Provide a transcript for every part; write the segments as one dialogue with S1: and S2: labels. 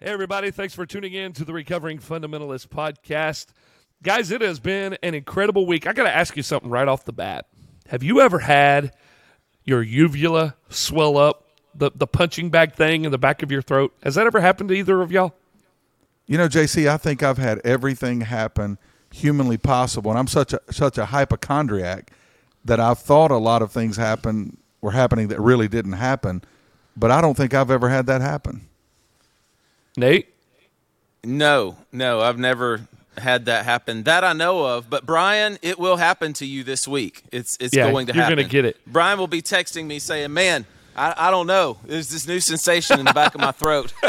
S1: Hey, everybody. Thanks for tuning in to the Recovering Fundamentalist podcast. Guys, it has been an incredible week. I got to ask you something right off the bat. Have you ever had your uvula swell up, the, the punching bag thing in the back of your throat? Has that ever happened to either of y'all?
S2: You know, JC, I think I've had everything happen humanly possible, and I'm such a such a hypochondriac that I've thought a lot of things happen were happening that really didn't happen, but I don't think I've ever had that happen.
S1: Nate?
S3: No, no, I've never had that happen that I know of. But Brian, it will happen to you this week. It's it's
S1: Yeah,
S3: going to happen.
S1: you're gonna get it.
S3: Brian will be texting me saying, "Man, I, I don't know. There's this new sensation in the back of my throat."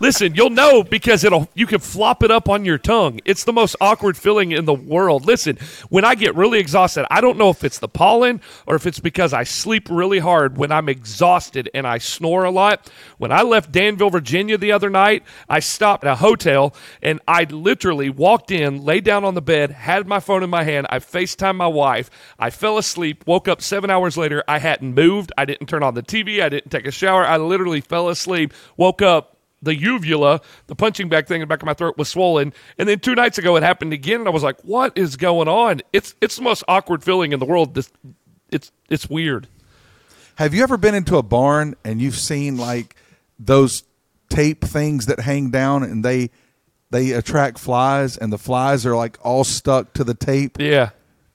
S1: Listen, you'll know because it'll you can flop it up on your tongue. It's the most awkward feeling in the world. Listen, when I get really exhausted, I don't know if it's the pollen or if it's because I sleep really hard when I'm exhausted and I snore a lot. When I left Danville, Virginia the other night, I stopped at a hotel and I literally walked in, laid down on the bed, had my phone in my hand, I FaceTimed my wife, I fell asleep, woke up 7 hours later, I hadn't moved, I didn't turn on the TV, I didn't take a shower, I literally fell asleep, woke up the uvula, the punching bag thing in the back of my throat was swollen. And then two nights ago it happened again and I was like, What is going on? It's it's the most awkward feeling in the world. This it's it's weird.
S2: Have you ever been into a barn and you've seen like those tape things that hang down and they they attract flies and the flies are like all stuck to the tape?
S1: Yeah.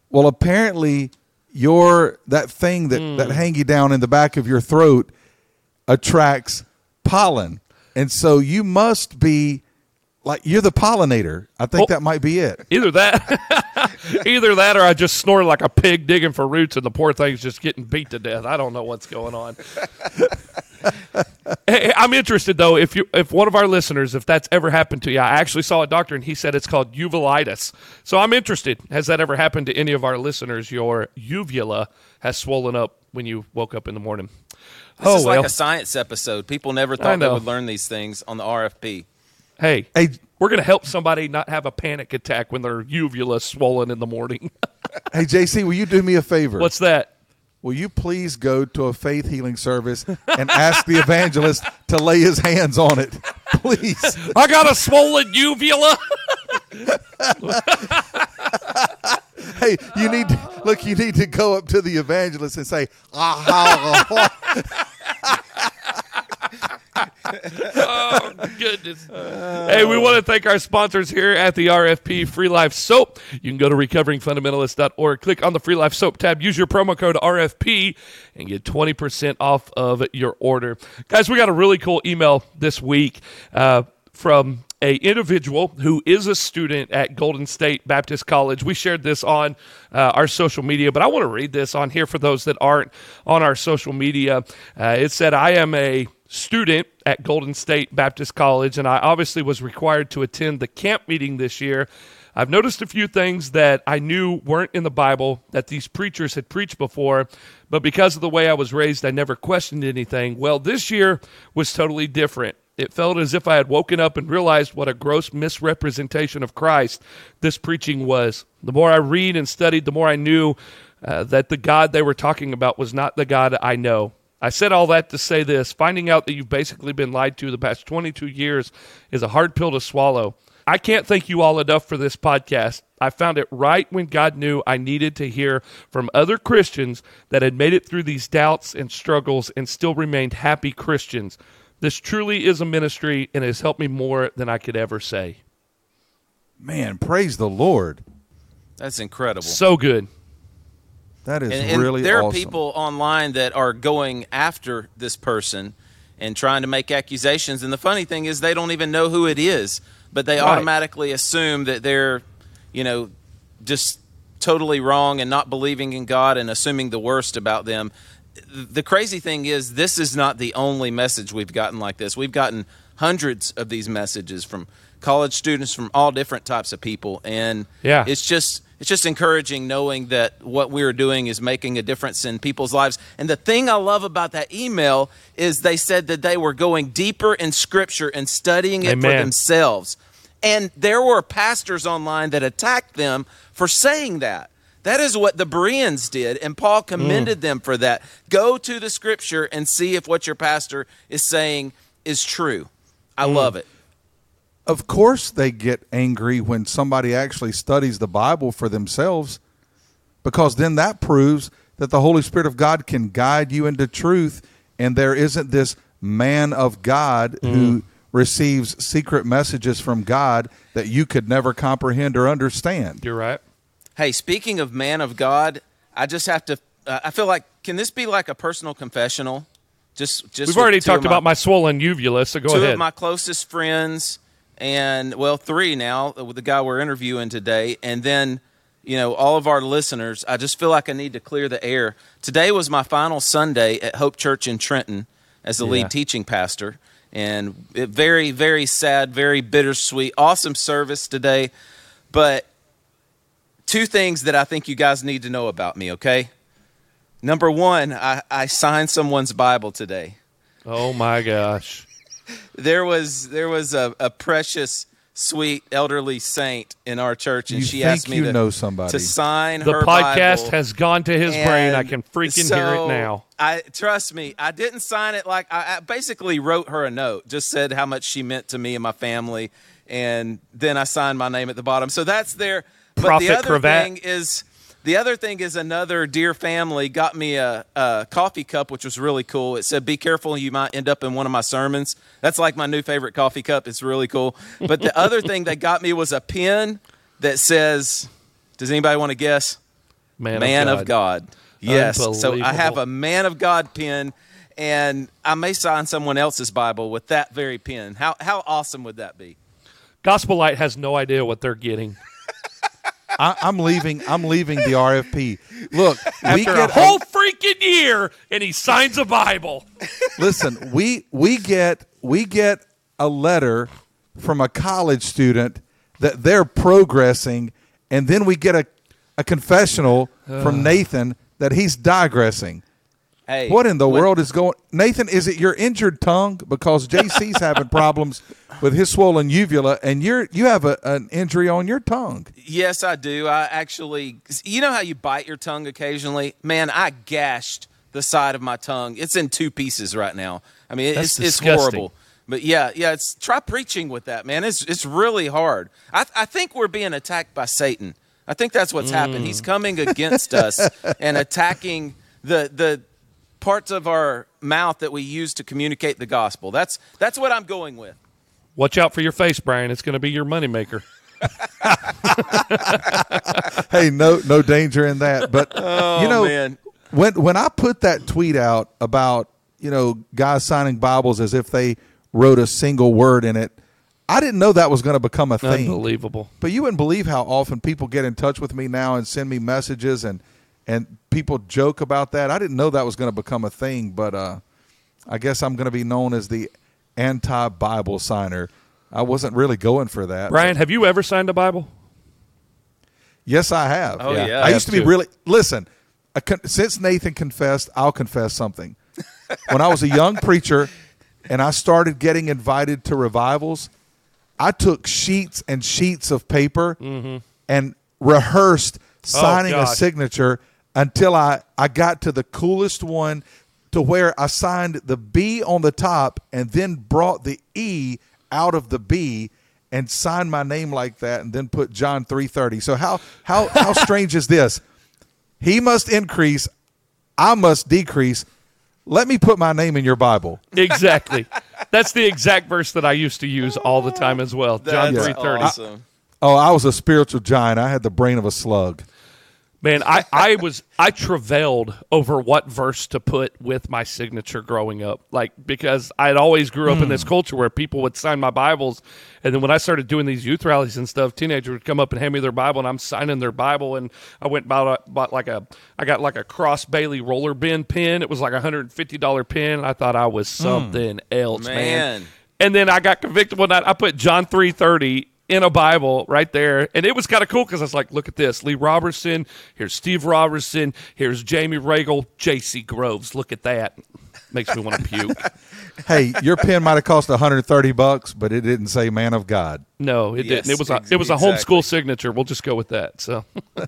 S2: Well, apparently your that thing that that hmm. hang you down in the back of your throat attracts pollen. And so you must be like you're the pollinator. I think
S1: Oh.
S2: that might be it.
S1: Either that either that or I just snore like a pig digging for roots and the poor thing's just getting beat to death. I don't know what's going on. Hey, I'm interested though. If you, if one of our listeners, if that's ever happened to you, I actually saw a doctor and he said it's called uvulitis. So I'm interested. Has that ever happened to any of our listeners? Your uvula has swollen up when you woke up in the morning.
S3: This
S1: oh
S3: is
S1: well.
S3: like a science episode. People never thought they would learn these things on the RFP.
S1: hey,
S2: Hey,
S1: we're gonna help somebody not have a panic attack when their uvula is swollen in the morning.
S2: hey JC, will you do me a favor?
S1: What's that?
S2: Will you please go to a faith healing service and ask the evangelist to lay his hands on it? Please.
S1: I got a swollen uvula.
S2: Hey, you need to, look, you need to go up to the evangelist and say, ah, ah, ah,
S1: oh goodness. hey, we want to thank our sponsors here at the RFP Free Life Soap. You can go to recoveringfundamentalist.org, click on the Free Life Soap tab, use your promo code RFP, and get 20% off of your order. Guys, we got a really cool email this week uh, from a individual who is a student at Golden State Baptist College. We shared this on uh, our social media, but I want to read this on here for those that aren't on our social media. Uh, it said, I am a student at Golden State Baptist College, and I obviously was required to attend the camp meeting this year. I've noticed a few things that I knew weren't in the Bible that these preachers had preached before, but because of the way I was raised, I never questioned anything. Well, this year was totally different. It felt as if I had woken up and realized what a gross misrepresentation of Christ this preaching was. The more I read and studied, the more I knew uh, that the God they were talking about was not the God I know. I said all that to say this finding out that you've basically been lied to the past 22 years is a hard pill to swallow. I can't thank you all enough for this podcast. I found it right when God knew I needed to hear from other Christians that had made it through these doubts and struggles and still remained happy Christians. This truly is a ministry and has helped me more than I could ever say.
S2: man, praise the Lord.
S3: That's incredible.
S1: So good.
S2: That is
S3: and, and
S2: really
S3: there
S2: awesome.
S3: are people online that are going after this person and trying to make accusations and the funny thing is they don't even know who it is but they
S1: Right.
S3: automatically assume that they're you know just totally wrong and not believing in god and assuming the worst about them the crazy thing is this is not the only message we've gotten like this we've gotten hundreds of these messages from college students from all different types of people and
S1: Yeah.
S3: it's just it's just encouraging knowing that what we're doing is making a difference in people's lives. And the thing I love about that email is they said that they were going deeper in scripture and studying it for themselves. And there were pastors online that attacked them for saying that. That is what the Bereans did, and Paul commended mm. them for that. Go to the scripture and see if what your pastor is saying is true. I mm. love it.
S2: of course they get angry when somebody actually studies the Bible for themselves because then that proves that the Holy Spirit of God can guide you into truth and there isn't this man of God mm. who receives secret messages from God that you could never comprehend or understand.
S1: You're right.
S3: Hey, speaking of man of God, I just have to. Uh, I feel like can this be like a personal confessional? Just, just
S1: We've already talked
S3: my-
S1: about my swollen uvula, so go
S3: two
S1: ahead.
S3: of my closest friends, and well, three now with the guy we're interviewing today, and then you know all of our listeners. I just feel like I need to clear the air. Today was my final Sunday at Hope Church in Trenton as the
S1: Yeah.
S3: lead teaching pastor, and it, very, very sad, very bittersweet. Awesome service today, but two things that I think you guys need to know about me. Okay. Number one, I, I signed someone's Bible today
S1: oh my gosh.
S3: there was there was a, a precious sweet elderly saint in our church and
S2: You
S3: she asked me
S2: you
S3: to,
S2: know somebody.
S3: to sign
S1: The
S3: her
S1: podcast
S3: Bible.
S1: has gone to his brain. I can freaking
S3: so
S1: hear it now.
S3: I trust me. I didn't sign it like I, I basically wrote her a note, just said how much she meant to me and my family, and then I signed my name at the bottom. So that's But the other
S1: cravat.
S3: thing is, the other thing is another dear family got me a, a coffee cup, which was really cool. It said, "Be careful, you might end up in one of my sermons." That's like my new favorite coffee cup. It's really cool. But the other thing they got me was a pen that says, "Does anybody want to guess?"
S1: Man,
S3: man
S1: of
S3: of
S1: God.
S3: God. Yes. So I have a man of God pen, and I may sign someone else's Bible with that very pen. How how awesome would that be?
S1: Gospel Light has no idea what they're getting.
S2: I, I'm leaving. I'm leaving the RFP. Look, we
S1: get a whole freaking year, and he signs a Bible.
S2: listen. We we get we get a letter from a college student that they're progressing, and then we get a a confessional from Nathan that he's digressing.
S3: Hey,
S2: What in the
S3: when-
S2: world is going? Nathan, is it your injured tongue? Because JC's having problems with his swollen uvula, and you're you have a, an injury on your tongue.
S3: Yes, I do. I actually, you know how you bite your tongue occasionally? Man, I gashed the side of my tongue. It's in two pieces right now. I mean,
S1: That's
S3: it's, it's horrible. But yeah, yeah, it's try preaching with that, man. It's it's really hard. I I think we're being attacked by Satan. I think that's what's happened.
S1: Mm.
S3: He's coming against us and attacking the the parts of our mouth that we use to communicate the gospel. That's that's what I'm going with.
S1: Watch out for your face, Brian. It's going to be your moneymaker.
S2: hey, no, no danger in that. But oh, you know,
S3: Oh, man.
S2: when when I put that tweet out about you know guys signing Bibles as if they wrote a single word in it, I didn't know that was going to become a thing.
S1: Unbelievable.
S2: But you wouldn't believe how often people get in touch with me now and send me messages and and people joke about that. I didn't know that was going to become a thing, but uh, I guess I'm going to be known as the anti-Bible signer. I wasn't really going for that.
S1: Brian, have you ever signed a Bible?
S2: Yes, I have.
S3: Oh,
S1: Yeah.
S3: yeah.
S2: I
S1: I
S2: used to
S1: have
S2: be
S1: too.
S2: really listen. I con- since Nathan confessed, I'll confess something. when I was a young preacher and I started getting invited to revivals, I took sheets and sheets of paper and rehearsed signing a
S1: Mm-hmm. Oh, gosh.
S2: signature until I, I got to the coolest one to where I signed the B on the top and then brought the E out of the B and signed my name like that and then put John 330. So how how how strange is this? He must increase, I must decrease. Let me put my name in your Bible.
S1: Exactly. That's the exact verse that I used to use all the time as well. John three thirty.
S3: awesome.
S2: Oh, I was a spiritual giant. I had the brain of a slug.
S1: Man, I, I was I travailed over what verse to put with my signature growing up. Like because I'd always grew up in this hmm. culture where people would sign my Bibles and then when I started doing these youth rallies and stuff, teenagers would come up and hand me their Bible and I'm signing their Bible and I went and bought, a, bought like a I got like a cross Bailey roller bin pen. It was like a hundred and fifty dollar pen and I thought I was hmm. something else, man.
S3: Man.
S1: And then I got convicted one night. I put John three thirty in a Bible right there, and it was kind of cool because I was like, "Look at this: Lee Roberson. Here's Steve Robertson. Here's Jamie Regal, J.C. Groves. Look at that. Makes me want to puke.
S2: Hey, your pen might have cost 130 bucks, but it didn't say man of God.
S1: No, it
S3: Yes,
S1: didn't. It was a it was a
S3: exactly.
S1: homeschool signature. We'll just go with that. So,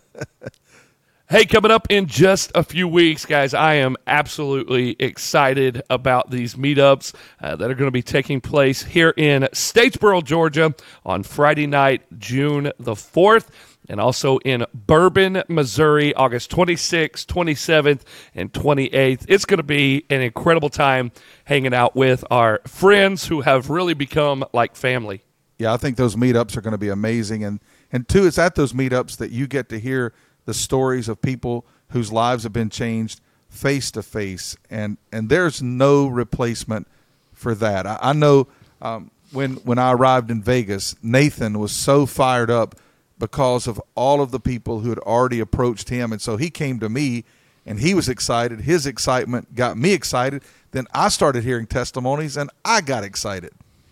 S1: Hey, coming up in just a few weeks, guys, I am absolutely excited about these meetups uh, that are going to be taking place here in Statesboro, Georgia on Friday night, June the 4th, and also in Bourbon, Missouri, August 26th, 27th, and 28th. It's going to be an incredible time hanging out with our friends who have really become like family.
S2: Yeah, I think those meetups are going to be amazing. And, and two, it's at those meetups that you get to hear – the stories of people whose lives have been changed face to face, and and there's no replacement for that. I, I know um, when when I arrived in Vegas, Nathan was so fired up because of all of the people who had already approached him, and so he came to me, and he was excited. His excitement got me excited. Then I started hearing testimonies, and I got excited.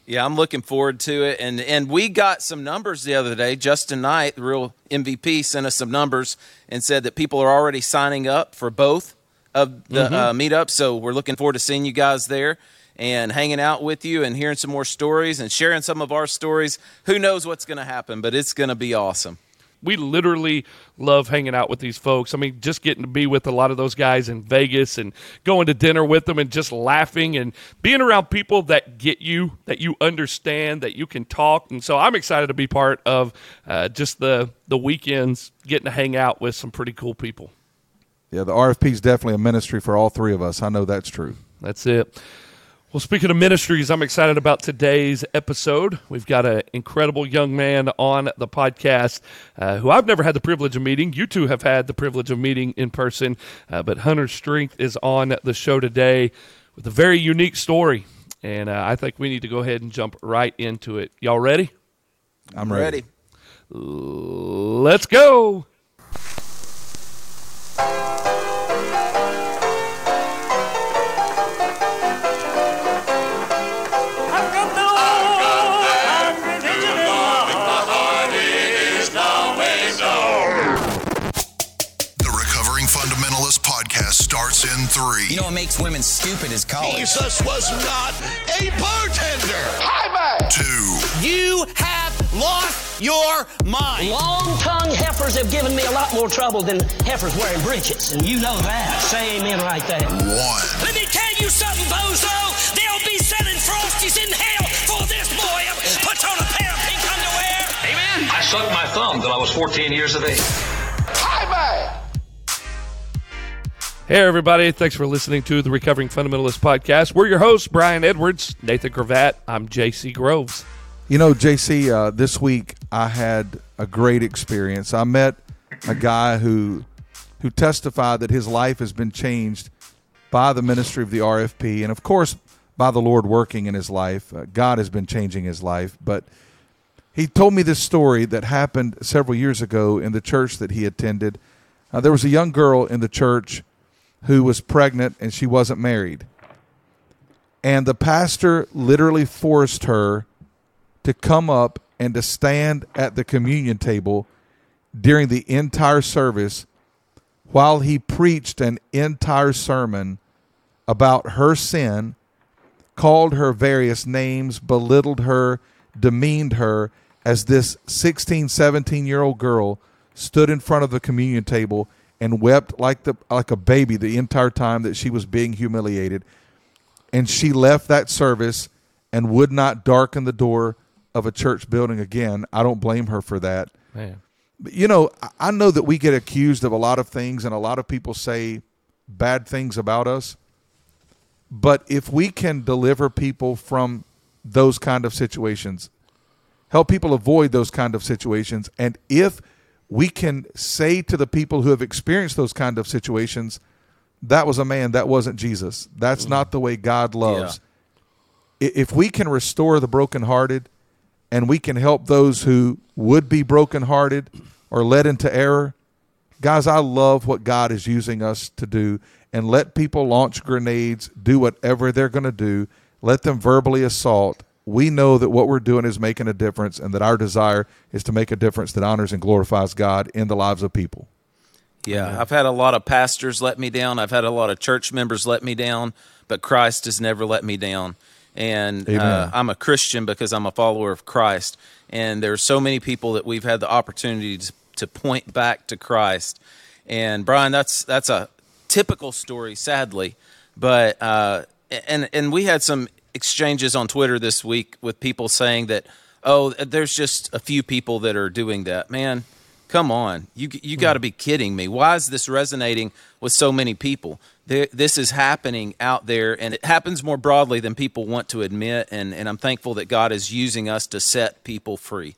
S3: Yeah, I'm looking forward to it. And and we got some numbers the other day. Justin Knight, the real MVP, sent us some numbers and said that people are already signing up for both of the mm-hmm. uh, meetups. So we're looking forward to seeing you guys there and hanging out with you and hearing some more stories and sharing some of our stories. Who knows what's going to happen, but it's going to be awesome
S1: we literally love hanging out with these folks. I mean, just getting to be with a lot of those guys in Vegas and going to dinner with them and just laughing and being around people that get you, that you understand, that you can talk. And so I'm excited to be part of uh, just the the weekends, getting to hang out with some pretty cool people.
S2: Yeah, the RFP is definitely a ministry for all three of us. I know that's true.
S1: That's it. Well, speaking of ministries, I'm excited about today's episode. We've got an incredible young man on the podcast uh, who I've never had the privilege of meeting. You two have had the privilege of meeting in person, uh, but Hunter Strength is on the show today with a very unique story. And uh, I think we need to go ahead and jump right into it. Y'all ready?
S2: I'm ready.
S3: ready.
S1: Let's go.
S4: Three.
S5: You know what makes women stupid is college.
S4: Jesus was not a bartender. Hi, Two.
S5: You have lost your mind.
S6: Long tongued heifers have given me a lot more trouble than heifers wearing breeches, and you know that. Say amen right there.
S4: One.
S7: Let me tell you something, bozo. They'll be selling frosties in hell for this boy. Put on a pair of pink underwear.
S8: Amen. I sucked my thumb till I was 14 years of age.
S1: Hey, everybody. Thanks for listening to the Recovering Fundamentalist Podcast. We're your hosts, Brian Edwards, Nathan Gravatt. I'm JC Groves.
S2: You know, JC, uh, this week I had a great experience. I met a guy who who testified that his life has been changed by the ministry of the RFP and, of course, by the Lord working in his life. Uh, God has been changing his life. But he told me this story that happened several years ago in the church that he attended. Uh, there was a young girl in the church who was pregnant and she wasn't married. And the pastor literally forced her to come up and to stand at the communion table during the entire service while he preached an entire sermon about her sin, called her various names, belittled her, demeaned her as this 16, 17 year old girl stood in front of the communion table and wept like the like a baby the entire time that she was being humiliated. And she left that service and would not darken the door of a church building again. I don't blame her for that.
S1: Man.
S2: But, you know, I know that we get accused of a lot of things and a lot of people say bad things about us. But if we can deliver people from those kind of situations, help people avoid those kind of situations, and if we can say to the people who have experienced those kind of situations, that was a man, that wasn't Jesus. That's mm. not the way God loves. Yeah. If we can restore the brokenhearted and we can help those who would be brokenhearted or led into error, guys, I love what God is using us to do. And let people launch grenades, do whatever they're going to do, let them verbally assault we know that what we're doing is making a difference and that our desire is to make a difference that honors and glorifies God in the lives of people.
S3: Yeah, I've had a lot of pastors let me down. I've had a lot of church members let me down, but Christ has never let me down. And uh, I'm a Christian because I'm a follower of Christ. And there are so many people that we've had the opportunity to, to point back to Christ And Brian, that's that's a typical story, sadly, but uh, and and we had some exchanges on Twitter this week with people saying that oh, there's just a few people that are doing that. Man, come on, you you hmm. got to be kidding me. Why is this resonating with so many people? This is happening out there, and it happens more broadly than people want to admit. And and I'm thankful that God is using us to set people free.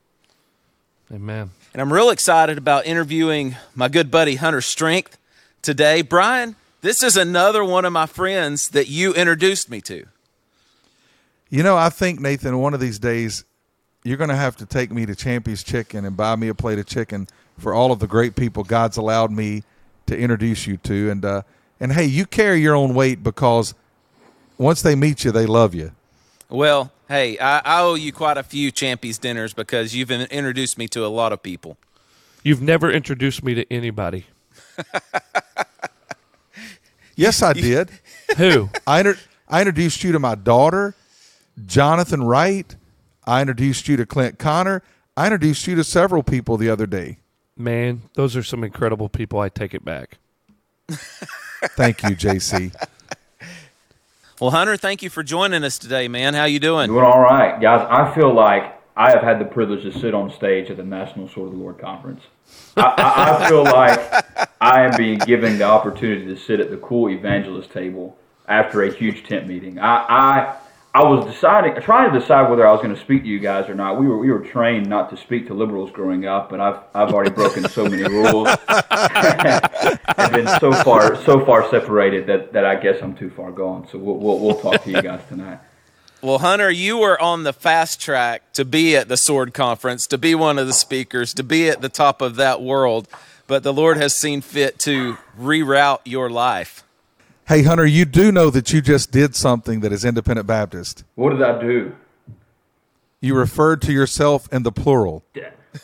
S1: Amen.
S3: And I'm real excited about interviewing my good buddy Hunter Strength today. Brian, this is another one of my friends that you introduced me to.
S2: You know, I think Nathan, one of these days, you're going to have to take me to Champy's Chicken and buy me a plate of chicken for all of the great people God's allowed me to introduce you to. And uh, and hey, you carry your own weight because once they meet you, they love you.
S3: Well, hey, I, I owe you quite a few Champy's dinners because you've introduced me to a lot of people.
S1: You've never introduced me to anybody.
S2: Yes, I did.
S1: Who?
S2: I inter- I introduced you to my daughter, Jonathan Wright. I introduced you to Clint Connor. I introduced you to several people the other day.
S1: Man, those are some incredible people. I take it back.
S2: Thank you, JC.
S3: Well, Hunter, thank you for joining us today, man. How you doing?
S9: Doing all right, guys. I feel like I have had the privilege to sit on stage at the National Sword of the Lord conference. I, I, I feel like I am being given the opportunity to sit at the cool evangelist table after a huge tent meeting. I, I I was deciding, trying to decide whether I was going to speak to you guys or not. We were we were trained not to speak to liberals growing up, but I've I've already broken so many rules. I've been so far so far separated that, that I guess I'm too far gone. So we'll, we'll we'll talk to you guys tonight.
S3: Well, Hunter, you were on the fast track to be at the Sword Conference, to be one of the speakers, to be at the top of that world, but the Lord has seen fit to reroute your life.
S2: Hey, Hunter, you do know that you just did something that is independent Baptist.
S9: What did I do?
S2: You referred to yourself in the plural.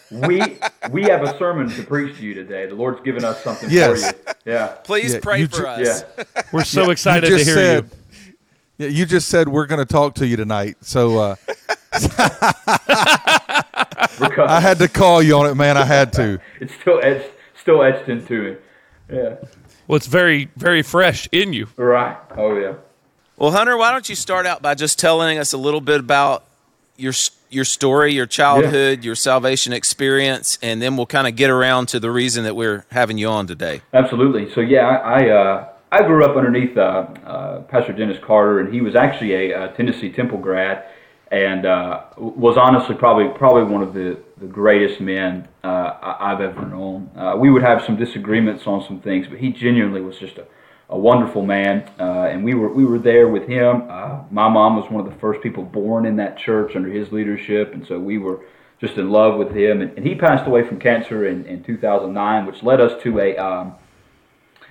S9: We we have a sermon to preach to you today. The Lord's given us something
S2: Yes.
S9: for you. Yeah.
S3: Please
S2: Yeah,
S3: pray
S2: you
S3: for
S2: ju-
S3: us.
S9: Yeah.
S1: We're so
S2: You
S1: excited to hear
S2: said,
S1: you.
S2: Yeah, you just said we're going to talk to you tonight. So uh, I had to call you on it, man. I had to.
S9: it's still etched still etched into me. Yeah.
S1: Well, it's very, very fresh in you.
S9: Right. Oh yeah.
S3: Well, Hunter, why don't you start out by just telling us a little bit about your your story, your childhood, your salvation experience, and then we'll kind of get around to the reason that we're having you on today.
S9: Absolutely. So yeah, I I, uh, I grew up underneath uh, uh, Pastor Dennis Carter, and he was actually a, uh Tennessee Temple grad, and uh, was honestly probably probably one of the, the greatest men uh, I've ever known. Uh, we would have some disagreements on some things, but he genuinely was just a, a wonderful man, uh, and we were we were there with him. Uh, my mom was one of the first people born in that church under his leadership, and so we were just in love with him. And, and he passed away from cancer in, in 2009, which led us to a um,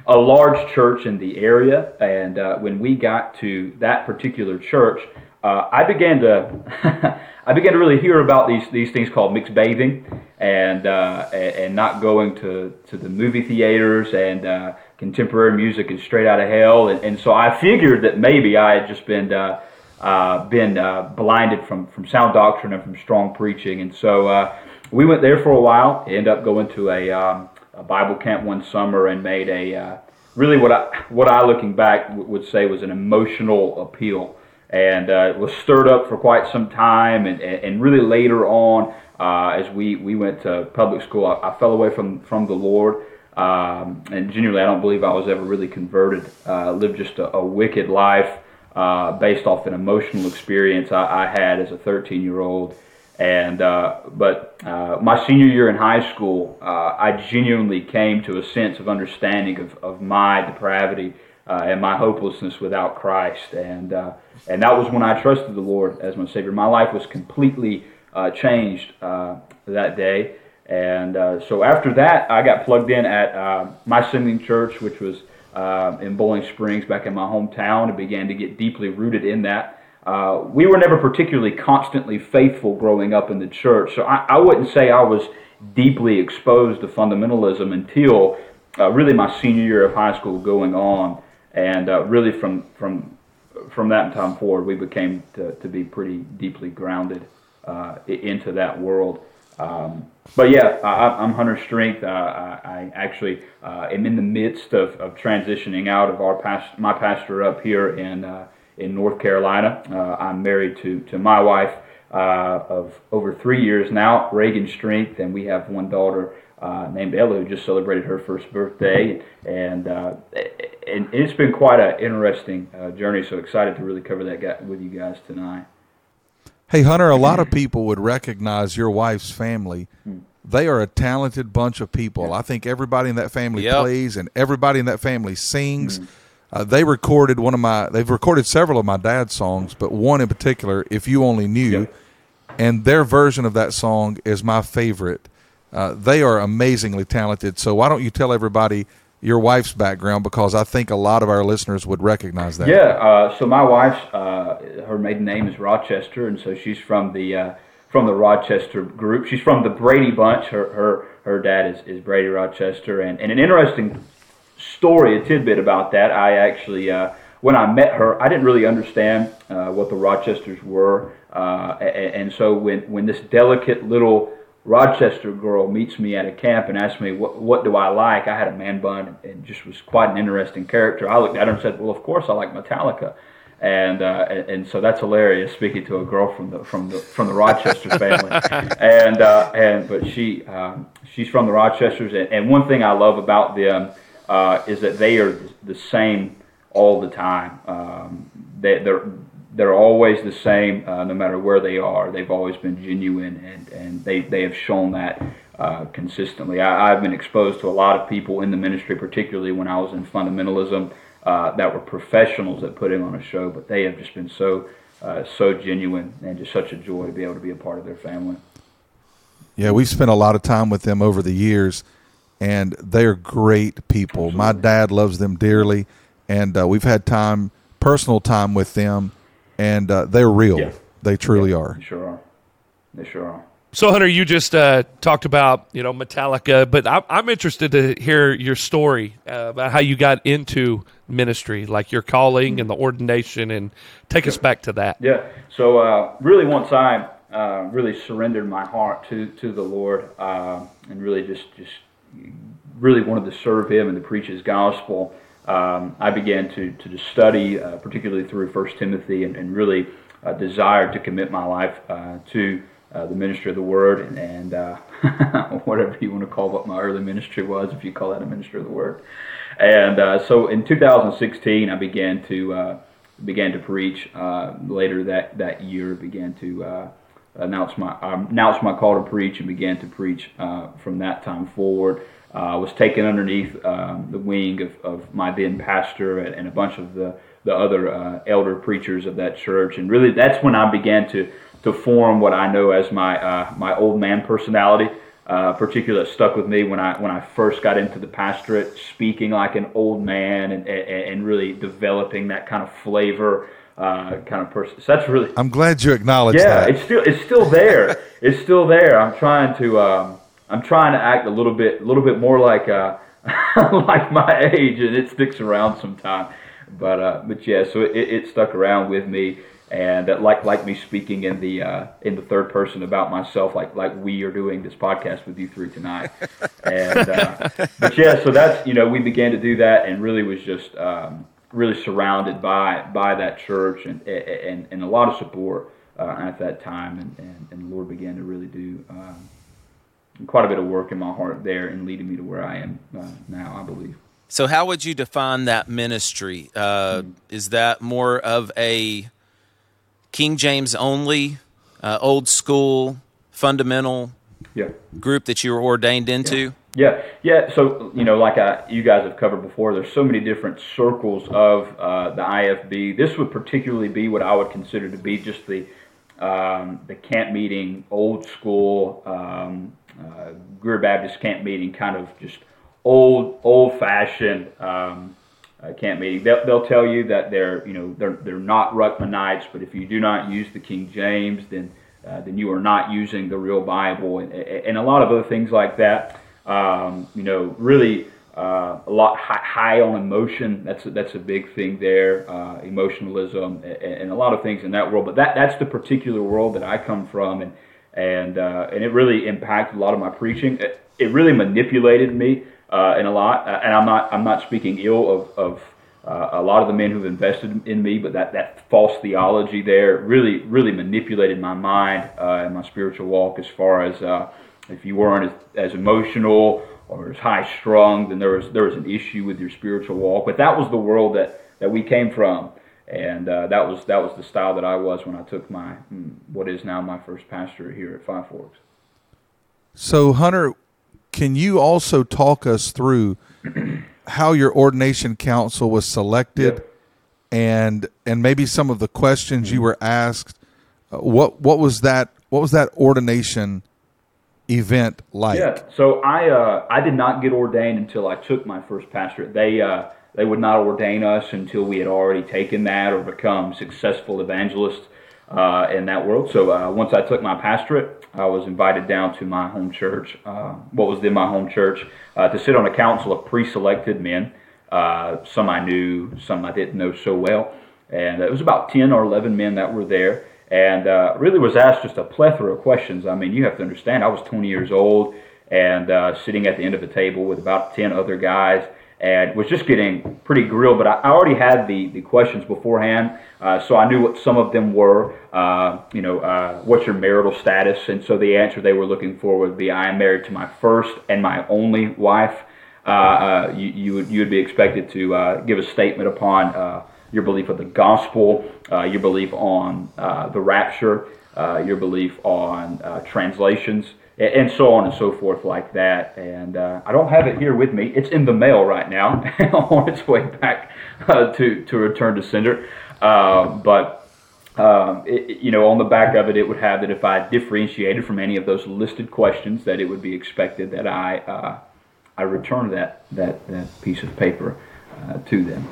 S9: a large church in the area. And uh, when we got to that particular church, uh, I began to I began to really hear about these these things called mixed bathing, and uh, and, and not going to, to the movie theaters and uh, contemporary music is straight out of hell. And, and so I figured that maybe I had just been uh, uh, been uh, blinded from from sound doctrine and from strong preaching. And so we went there for a while. Ended up going to a um, a Bible camp one summer and made a really what I what I looking back would say was an emotional appeal, and uh, was stirred up for quite some time, and and, really later on uh, as we we went to public school, I, I fell away from from the Lord. Um, and genuinely, I don't believe I was ever really converted. Uh, lived just a, a wicked life uh, based off an emotional experience I, I had as a 13 year old. And uh, but uh, my senior year in high school, I genuinely came to a sense of understanding of, of my depravity uh, and my hopelessness without Christ, and uh, and that was when I trusted the Lord as my Savior. My life was completely uh, changed uh, that day, and uh, so after that, I got plugged in at uh, my singing church, which was in Boiling Springs, back in my hometown, and began to get deeply rooted in that. We were never particularly constantly faithful growing up in the church, so I, I wouldn't say I was deeply exposed to fundamentalism until really my senior year of high school going on, and uh, really from from from that time forward, we became to, to be pretty deeply grounded uh, into that world. um, but yeah, I, I'm Hunter Strength. Uh, I, I actually uh, am in the midst of, of transitioning out of our past, my pastor up here in uh, in North Carolina. Uh, I'm married to to my wife uh, of over three years now, Reagan Strength, and we have one daughter uh, named Ella who just celebrated her first birthday, and and it's been quite an interesting journey. So excited to really cover that with you guys tonight.
S2: Hey, Hunter, a lot of people would recognize your wife's family. They are a talented bunch of people. I think everybody in that family
S3: Yep.
S2: plays and everybody in that family sings. Uh, they recorded one of my, they've recorded several of my dad's songs, but one in particular, If You Only Knew. And their version of that song is my favorite. Uh, they are amazingly talented. So why don't you tell everybody your wife's background? Because I think a lot of our listeners would recognize that.
S9: Yeah. Uh, so my wife's uh, her maiden name is Rochester, and so she's from the uh, from the Rochester group. She's from the Brady bunch. Her her her dad is, is Brady Rochester, and, and an interesting story, a tidbit about that. I actually uh, when I met her, I didn't really understand uh, what the Rochesters were, uh, and, and so when when this delicate little Rochester girl meets me at a camp and asks me what what do I like. I had a man bun and just was quite an interesting character. I looked at her and said, "Well, of course I like Metallica," and uh, and, and so that's hilarious speaking to a girl from the from the from the Rochester family. and uh, and but she um, she's from the Rochesters, and, and one thing I love about them uh, is that they are the same all the time. Um, they, they're they're always the same, uh, no matter where they are. They've always been genuine, and, and they, they have shown that uh, consistently. I, I've been exposed to a lot of people in the ministry, particularly when I was in fundamentalism, uh, that were professionals that put in on a show, but they have just been so uh, so genuine and just such a joy to be able to be a part of their family.
S2: Yeah, we've spent a lot of time with them over the years, and they're great people. My dad loves them dearly, and uh, we've had time, personal time with them, and uh, they're real.
S9: Yeah.
S2: They truly are.
S9: They sure are. They sure are.
S1: So, Hunter, you just uh, talked about you know Metallica, but I'm, I'm interested to hear your story uh, about how you got into ministry, like your calling and the ordination, and take us back to that.
S9: Yeah. So uh, really, once I uh, really surrendered my heart to to the Lord uh, and really just just really wanted to serve Him and to preach His gospel, um, I began to to study, uh, particularly through First Timothy, and, and really uh, desired to commit my life uh, to. Uh, the ministry of the word and, and uh, whatever you want to call what my early ministry was, if you call that a ministry of the word. And uh, so in 2016, I began to began to preach. Later that that year, began to announce my um, announce my call to preach, and began to preach from that time forward. Uh, was taken underneath um, the wing of, of my then pastor and, and a bunch of the the other uh, elder preachers of that church, and really that's when I began to to form what I know as my uh, my old man personality. Uh, particularly that stuck with me when I when I first got into the pastorate, speaking like an old man and and, and really developing that kind of flavor, uh, kind of person. So that's really
S2: I'm glad you acknowledged
S9: yeah.
S2: that.
S9: It's still it's still there. it's still there. I'm trying to um, I'm trying to act a little bit a little bit more like uh, like my age, and it sticks around sometime. But uh, but yeah, so it, it stuck around with me and uh, like like me speaking in the uh, in the third person about myself, like like we are doing this podcast with you three tonight. and uh, but yeah, so that's you know we began to do that, and really was just um, really surrounded by by that church and and, and a lot of support uh, at that time, and, and and the Lord began to really do. Um, quite a bit of work in my heart there and leading me to where I am uh, now, I believe.
S3: So, how would you define that ministry? Uh, is that more of a King James only, uh, old school, fundamental
S9: Yeah.
S3: group that you were ordained into?
S9: Yeah, yeah. So you know, like I, you guys have covered before, there's so many different circles of uh, the IFB. This would particularly be what I would consider to be just the um, the camp meeting, old school um, uh, Greer Baptist camp meeting, kind of just old old fashioned um, uh, camp meeting. They'll, they'll tell you that they're you know they're they're not Ruckmanites, but if you do not use the King James, then uh, then you are not using the real Bible, and, and a lot of other things like that. Um, you know, really uh, a lot high, high on emotion. That's a, that's a big thing there. Uh, emotionalism and, and a lot of things in that world. But that that's the particular world that I come from, and and uh, and it really impacted a lot of my preaching. It, it really manipulated me uh, in a lot, uh, and I'm not I'm not speaking ill of, of uh, a lot of the men who've invested in me, but that, that false theology there really really manipulated my mind uh, and my spiritual walk as far as uh, if you weren't as, as emotional or as high strung, then there was there was an issue with your spiritual walk. But that was the world that, that we came from, and uh, that was that was the style that I was when I took my hmm, what is now my first pastor here at Five Forks.
S2: So Hunter, can you also talk us through how your ordination council was selected,
S9: Yep.
S2: and and maybe some of the questions you were asked? Uh, what what was that? What was that ordination event like?
S9: Yeah. So I uh, I did not get ordained until I took my first pastorate. They uh, they would not ordain us until we had already taken that or become successful evangelists uh, in that world. So uh, once I took my pastorate, I was invited down to my home church, uh, what was then my home church, uh, to sit on a council of pre-selected men. Uh, some I knew, some I didn't know so well, and it was about ten or eleven men that were there and uh, really was asked just a plethora of questions. I mean, you have to understand, I was 20 years old and sitting at the end of the table with about 10 other guys and was just getting pretty grilled. But I already had the, the questions beforehand, uh, so I knew what some of them were. Uh, you know, uh, what's your marital status? And so the answer they were looking for would be, I am married to my first and my only wife. Uh, uh, you, you, would, you would be expected to uh, give a statement upon your belief of the gospel, your belief on the rapture, your belief on translations, and, so on and so forth, like that. And uh, I don't have it here with me. It's in the mail right now, on its way back uh, to to return to sender. Uh, but um, it, you know, on the back of it, it would have that if I differentiated from any of those listed questions, that it would be expected that I uh, I return that that that piece of paper uh, to them.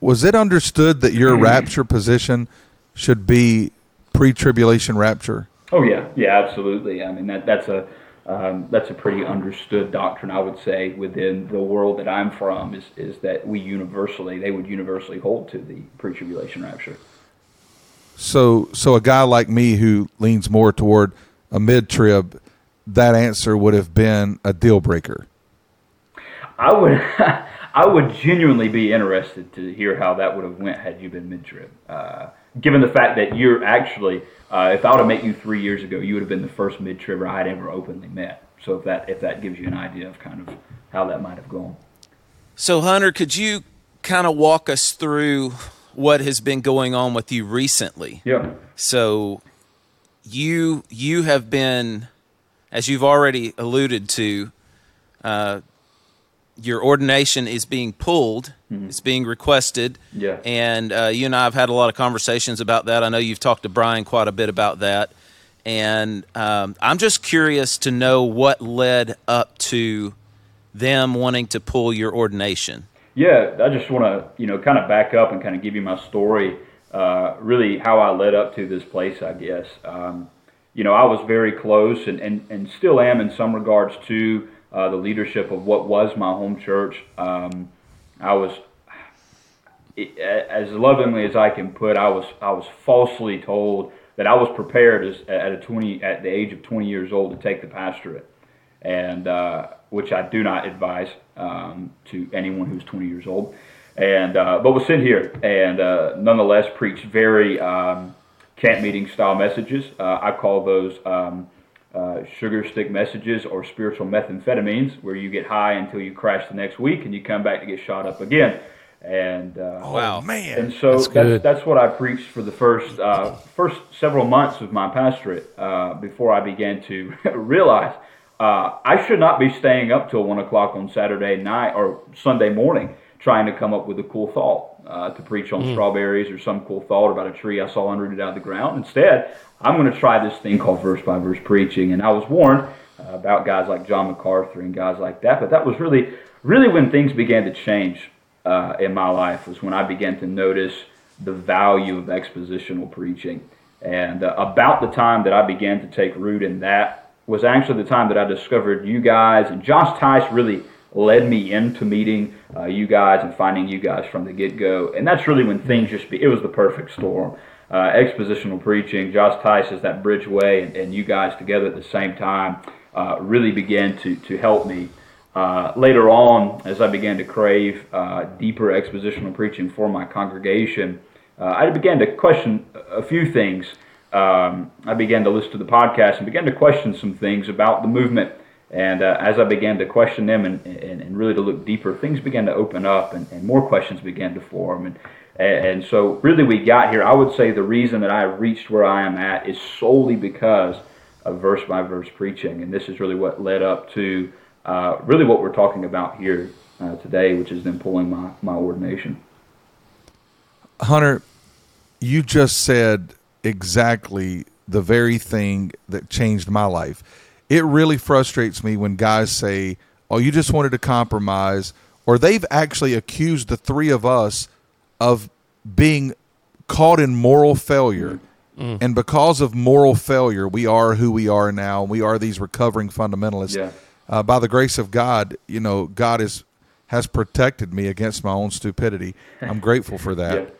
S2: Was it understood that your rapture position should be pre-tribulation rapture?
S9: Oh yeah, yeah, absolutely. I mean that that's a um, that's a pretty understood doctrine, I would say, within the world that I'm from. Is is that we universally they would universally hold to the pre-tribulation rapture.
S2: So, so a guy like me who leans more toward a mid-trib, that answer would have been a deal breaker.
S9: I would I would genuinely be interested to hear how that would have went had you been mid-trib. Uh, given the fact that you're actually, uh, if I would have met you three years ago, you would have been the first mid-tribber I'd ever openly met. So if that if that gives you an idea of kind of how that might have gone.
S3: So, Hunter, could you kind of walk us through what has been going on with you recently?
S9: Yeah.
S3: So, you you have been, as you've already alluded to, uh, your ordination is being pulled. It's being requested.
S9: Yeah.
S3: And uh, you and I have had a lot of conversations about that. I know you've talked to Brian quite a bit about that. And um, I'm just curious to know what led up to them wanting to pull your ordination.
S9: Yeah, I just want to, you know, kind of back up and kind of give you my story, uh, really how I led up to this place, I guess. Um, you know, I was very close and, and, and still am in some regards to uh, the leadership of what was my home church. Um, I was, as lovingly as I can put, I was I was falsely told that I was prepared as, at a 20 at the age of 20 years old to take the pastorate and uh, which I do not advise um, to anyone who's 20 years old. And uh, but was sent here and uh, nonetheless preached very um, camp meeting style messages. Uh, I call those um, uh, sugar stick messages or spiritual methamphetamines, where you get high until you crash the next week and you come back to get shot up again. And uh,
S3: Wow.
S2: man,
S9: and so
S1: That's
S9: that's,
S1: good.
S9: that's, what I preached for the first uh, first several months of my pastorate uh, before I began to realize uh, I should not be staying up till one o'clock on Saturday night or Sunday morning trying to come up with a cool thought uh, to preach on strawberries or some cool thought about a tree I saw unrooted out of the ground. Instead, I'm going to try this thing called verse by verse preaching. And I was warned uh, about guys like John MacArthur and guys like that, but that was really really when things began to change uh, in my life was when I began to notice the value of expositional preaching. And uh, about the time that I began to take root in that was actually the time that I discovered you guys. And Josh Teis really led me into meeting uh, you guys and finding you guys from the get go. And that's really when things just be, it was the perfect storm. Uh, expositional preaching, Josh Teis is that Bridgeway, and, and you guys together at the same time uh, really began to, to help me. Uh, later on, as I began to crave uh, deeper expositional preaching for my congregation, uh, I began to question a few things. Um, I began to listen to the podcast and began to question some things about the movement. And uh, as I began to question them and, and, and, really to look deeper, things began to open up and, and more questions began to form. And, and so, really, we got here. I would say the reason that I reached where I am at is solely because of verse by verse preaching. And this is really what led up to uh, really what we're talking about here uh, today, which is then pulling my, my ordination.
S2: Hunter, you just said exactly the very thing that changed my life. It really frustrates me when guys say, Oh, you just wanted to compromise, or they've actually accused the three of us of being caught in moral failure. Mm. And because of moral failure, we are who we are now. We are these recovering fundamentalists.
S9: Yeah.
S2: Uh, by the grace of God, you know, God is has protected me against my own stupidity. I'm grateful for that. Yeah.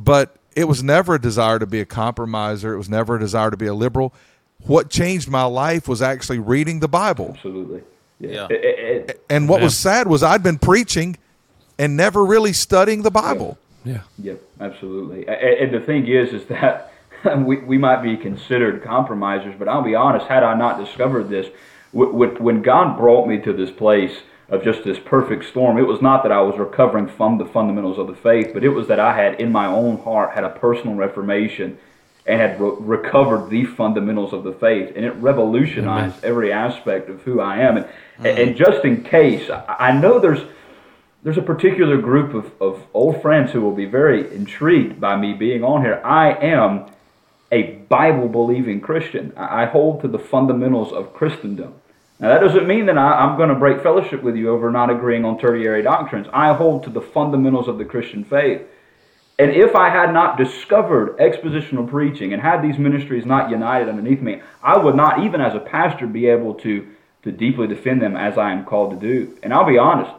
S2: But it was never a desire to be a compromiser. It was never a desire to be a liberal. What changed my life was actually reading the Bible.
S9: Absolutely.
S3: Yeah.
S2: yeah. and what yeah. was sad was I'd been preaching and never really studying the Bible.
S1: Yeah.
S9: Yeah, absolutely. And the thing is, is that we, we might be considered compromisers, but I'll be honest, had I not discovered this, when God brought me to this place of just this perfect storm, it was not that I was recovering from the fundamentals of the faith, but it was that I had in my own heart had a personal reformation and had re- recovered the fundamentals of the faith, and it revolutionized Amen. every aspect of who I am. And, mm-hmm. and just in case, I know there's there's a particular group of, of old friends who will be very intrigued by me being on here. I am a Bible believing Christian. I hold to the fundamentals of Christendom. Now, that doesn't mean that I, am going to break fellowship with you over not agreeing on tertiary doctrines. I hold to the fundamentals of the Christian faith. And if I had not discovered expositional preaching and had these ministries not united underneath me, I would not, even as a pastor, be able to, to deeply defend them as I am called to do. And I'll be honest,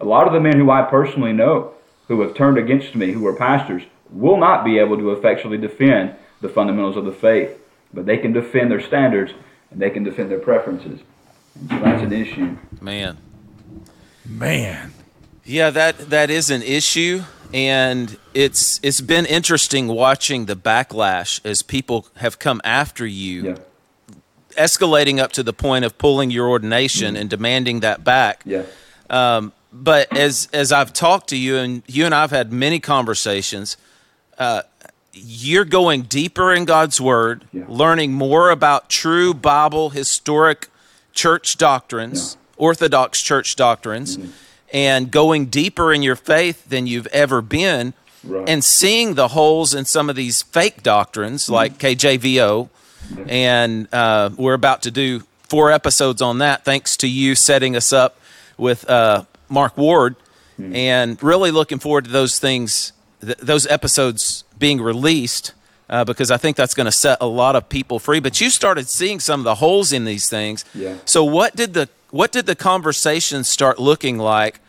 S9: a lot of the men who I personally know who have turned against me, who are pastors, will not be able to effectually defend the fundamentals of the faith. But they can defend their standards and they can defend their preferences. And so that's an issue.
S3: Man.
S2: Man.
S3: Yeah, that that is an issue and it's it's been interesting watching the backlash as people have come after you.
S9: Yeah.
S3: Escalating up to the point of pulling your ordination mm-hmm. and demanding that back.
S9: Yeah.
S3: Um, but as as I've talked to you and you and I've had many conversations, uh, you're going deeper in God's Word,
S9: yeah.
S3: learning more about true Bible historic church doctrines, yeah. Orthodox church doctrines, mm-hmm. and going deeper in your faith than you've ever been,
S9: right.
S3: and seeing the holes in some of these fake doctrines mm-hmm. like KJVO. Yeah. And uh, we're about to do four episodes on that, thanks to you setting us up with uh, Mark Ward, mm-hmm. and really looking forward to those things, th- those episodes being released uh, because I think that's going to set a lot of people free. But you started seeing some of the holes in these things.
S9: Yeah.
S3: So what did the what did the conversation start looking like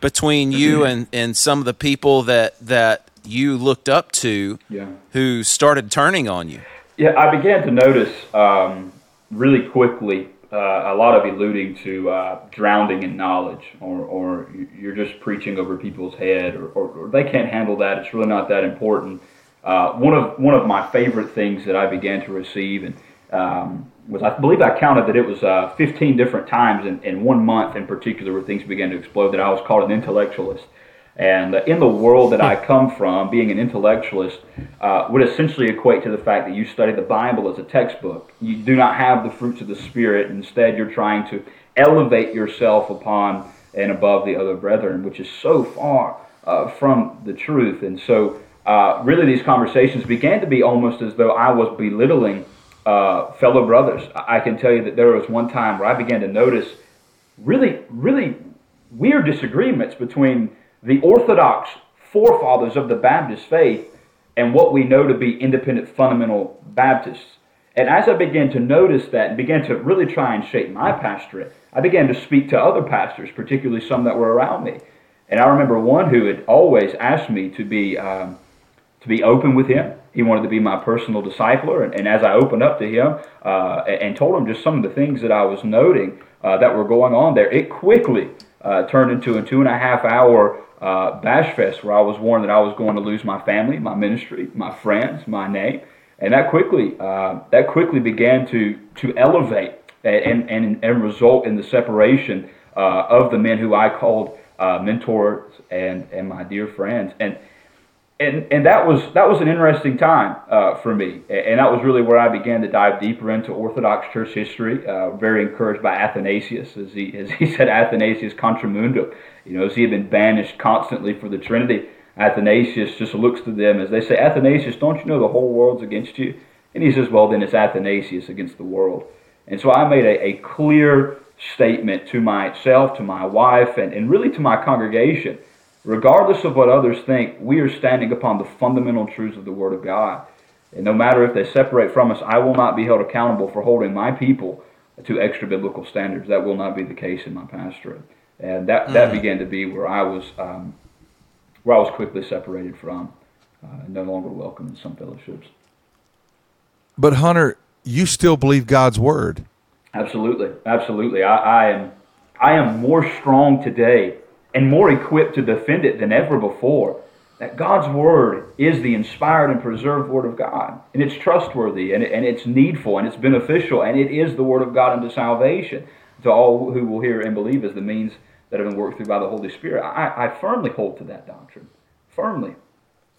S3: between you and, and some of the people that that you looked up to
S9: yeah.
S3: who started turning on you?
S9: Yeah, I began to notice um, really quickly uh, a lot of alluding to uh, drowning in knowledge, or, or you're just preaching over people's head, or, or, or, they can't handle that. It's really not that important. Uh, one of one of my favorite things that I began to receive, and um, was I believe I counted that it was uh, 15 different times in, in one month in particular where things began to explode. That I was called an intellectualist. And in the world that I come from, being an intellectualist uh, would essentially equate to the fact that you study the Bible as a textbook. You do not have the fruits of the Spirit. Instead, you're trying to elevate yourself upon and above the other brethren, which is so far uh, from the truth. And so, uh, really, these conversations began to be almost as though I was belittling uh, fellow brothers. I can tell you that there was one time where I began to notice really, really weird disagreements between the Orthodox forefathers of the Baptist faith and what we know to be independent fundamental Baptists. And as I began to notice that and began to really try and shape my pastorate, I began to speak to other pastors, particularly some that were around me. And I remember one who had always asked me to be um, to be open with him. He wanted to be my personal discipler. And, and as I opened up to him uh, and, told him just some of the things that I was noting uh, that were going on there, it quickly uh, turned into a two and a half hour uh, where I was warned that I was going to lose my family, my ministry, my friends, my name. And that quickly, uh, that quickly began to, to elevate and, and, and result in the separation uh, of the men who I called uh, mentors and, and my dear friends. And, and, and that was that was an interesting time uh, for me, and that was really where I began to dive deeper into Orthodox Church history. Uh, very encouraged by Athanasius, as he as he said, Athanasius contra mundo. You know, as he had been banished constantly for the Trinity, Athanasius just looks to them as they say, Athanasius, don't you know the whole world's against you? And he says, well, then it's Athanasius against the world. And so I made a, a clear statement to myself, to my wife, and, and really to my congregation Regardless of what others think, we are standing upon the fundamental truths of the Word of God. And no matter if they separate from us, I will not be held accountable for holding my people to extra biblical standards. That will not be the case in my pastorate. And that, that mm. began to be where I was um, where I was quickly separated from, uh, no longer welcome in some fellowships.
S2: But Hunter, you still believe God's word.
S9: Absolutely, absolutely. I, I am I am more strong today and more equipped to defend it than ever before. That God's Word is the inspired and preserved Word of God. And it's trustworthy, and, and it's needful, and it's beneficial, and it is the Word of God unto salvation to all who will hear and believe as the means that have been worked through by the Holy Spirit. I, I firmly hold to that doctrine. Firmly.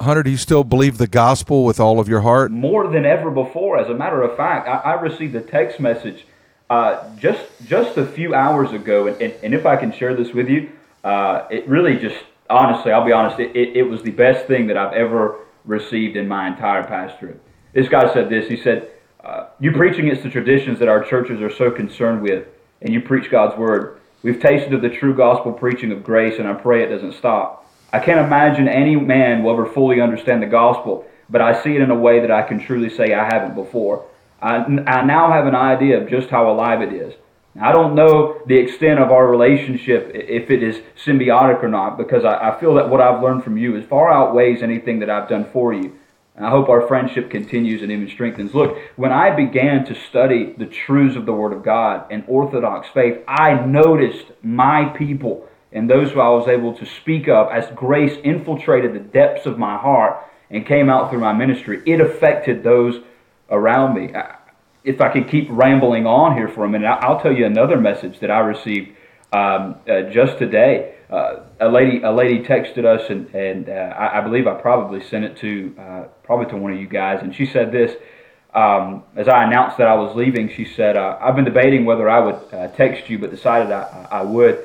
S2: Hunter, do you still believe the gospel with all of your heart?
S9: More than ever before. As a matter of fact, I, I received a text message uh, just just a few hours ago, and, and, and if I can share this with you, uh, it really just, honestly, I'll be honest, it, it, it, was the best thing that I've ever received in my entire pastorate. This guy said this. He said, uh, You preach against the traditions that our churches are so concerned with, and you preach God's word. We've tasted of the true gospel preaching of grace, and I pray it doesn't stop. I can't imagine any man will ever fully understand the gospel, but I see it in a way that I can truly say I haven't before. I, I now have an idea of just how alive it is. I don't know the extent of our relationship, if it is symbiotic or not, because I, I, feel that what I've learned from you is far outweighs anything that I've done for you. And I hope our friendship continues and even strengthens. Look, when I began to study the truths of the Word of God and Orthodox faith, I noticed my people and those who I was able to speak of as grace infiltrated the depths of my heart and came out through my ministry. It affected those around me if I could keep rambling on here for a minute, I'll tell you another message that I received um, uh, just today. Uh, a lady, a lady texted us, and, and uh, I, I, believe I probably sent it to uh, probably to one of you guys, and she said this. Um, as I announced that I was leaving, she said, uh, "I've been debating whether I would uh, text you, but decided I, I would."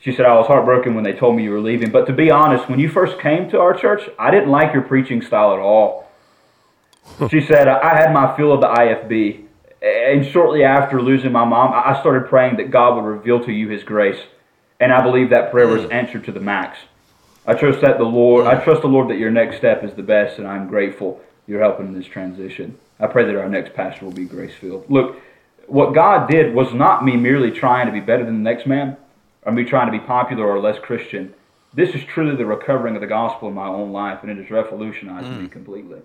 S9: She said, "I was heartbroken when they told me you were leaving, but to be honest, when you first came to our church, I didn't like your preaching style at all." she said, "I had my fill of the IFB." And shortly after losing my mom, I started praying that God would reveal to you His grace, and I believe that prayer was mm. answered to the max. I trust that the Lord, I trust the Lord that your next step is the best, and I'm grateful you're helping in this transition. I pray that our next pastor will be grace filled. Look, what God did was not me merely trying to be better than the next man, or me trying to be popular or less Christian. This is truly the recovering of the gospel in my own life, and it has revolutionized mm. me completely.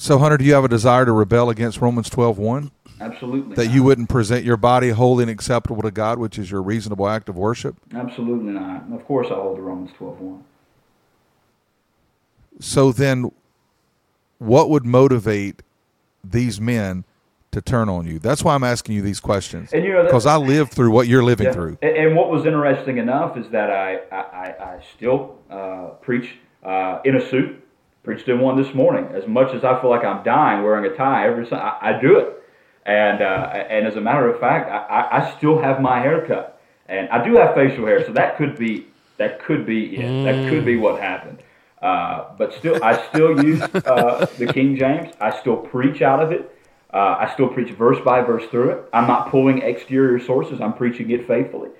S2: So, Hunter, do you have a desire to rebel against Romans 12 1?
S9: Absolutely.
S2: That
S9: not.
S2: you wouldn't present your body holy and acceptable to God, which is your reasonable act of worship?
S9: Absolutely not. Of course, I hold to Romans 12 1.
S2: So, then what would motivate these men to turn on you? That's why I'm asking you these questions. Because you know, I lived through what you're living
S9: yeah,
S2: through.
S9: And what was interesting enough is that I, I, I still uh, preach uh, in a suit Preached in one this morning. As much as I feel like I'm dying wearing a tie every I, I do it. And uh, and as a matter of fact, I, I still have my hair cut, and I do have facial hair, so that could be that could be it. Mm. That could be what happened. Uh, but still, I still use uh, the King James. I still preach out of it. Uh, I still preach verse by verse through it. I'm not pulling exterior sources. I'm preaching it faithfully.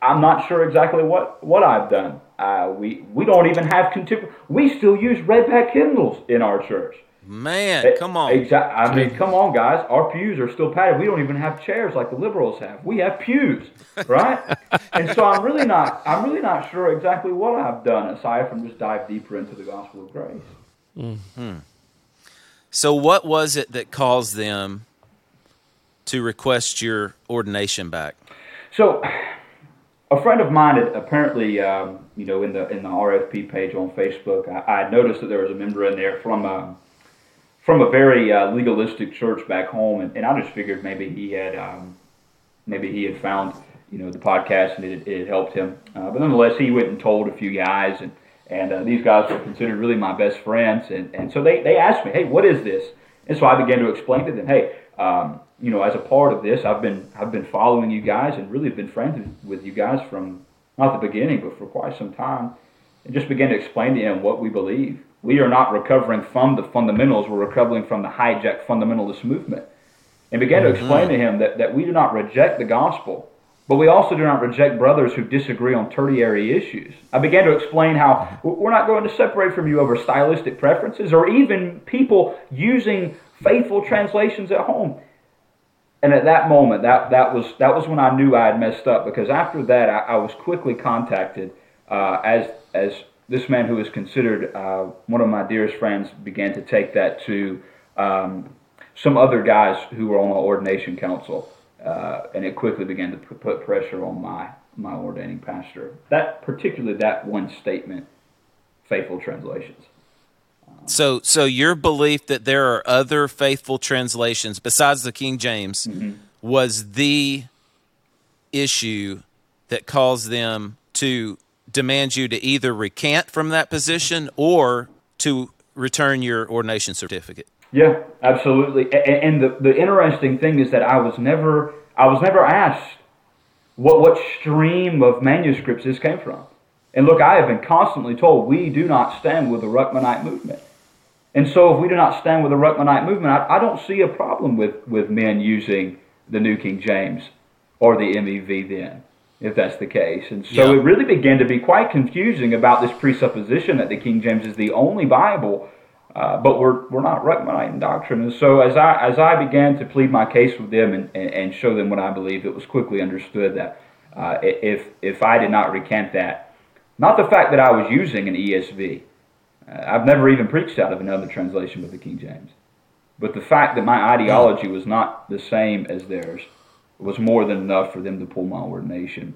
S9: I'm not sure exactly what, what I've done. Uh, we we don't even have contemporary. We still use redback hymnals in our church.
S3: Man, eh, come on.
S9: Exactly. I mean, come on, guys. Our pews are still padded. We don't even have chairs like the liberals have. We have pews, right? and so I'm really not. I'm really not sure exactly what I've done aside from just dive deeper into the gospel of grace. Hmm.
S3: So, what was it that caused them to request your ordination back?
S9: So, a friend of mine had apparently, um, you know, in the in the RFP page on Facebook, I, I noticed that there was a member in there from a from a very uh, legalistic church back home, and, and I just figured maybe he had um, maybe he had found you know the podcast and it, it helped him. Uh, but nonetheless, he went and told a few guys, and and uh, these guys were considered really my best friends, and and so they they asked me, hey, what is this? And so I began to explain to them, hey. Um, you know, as a part of this, I've been I've been following you guys and really been friends with you guys from not the beginning, but for quite some time, and just began to explain to him what we believe. We are not recovering from the fundamentals; we're recovering from the hijacked fundamentalist movement, and began to explain to mm-hmm. him that that we do not reject the gospel, but we also do not reject brothers who disagree on tertiary issues. I began to explain how we're not going to separate from you over stylistic preferences or even people using faithful translations at home and at that moment, that, that was that was when I knew I had messed up because after that, I, I was quickly contacted uh, as as this man who is considered uh, one of my dearest friends began to take that to um, some other guys who were on the ordination council, uh, and it quickly began to put pressure on my my ordaining pastor. That particularly that one statement, faithful translations.
S3: So, so your belief that there are other faithful translations besides the King James mm-hmm. was the issue that caused them to demand you to either recant from that position or to return your ordination certificate.
S9: Yeah, absolutely. A- a- And the, the interesting thing is that I was never I was never asked what what stream of manuscripts this came from. And look, I have been constantly told we do not stand with the Ruckmanite movement. And so if we do not stand with the Ruckmanite movement, I, I don't see a problem with, with men using the New King James or the MEV then, if that's the case. And so
S3: Yeah.
S9: it really began to be quite confusing about this presupposition that the King James is the only Bible uh, but we're we're not Ruckmanite in doctrine. And so as I as I began to plead my case with them and, and, and show them what I believe, it was quickly understood that uh, if if I did not recant that, not the fact that I was using an ESV, Uh, I've never even preached out of another translation but the King James, but the fact that my ideology was not the same as theirs was more than enough for them to pull my ordination.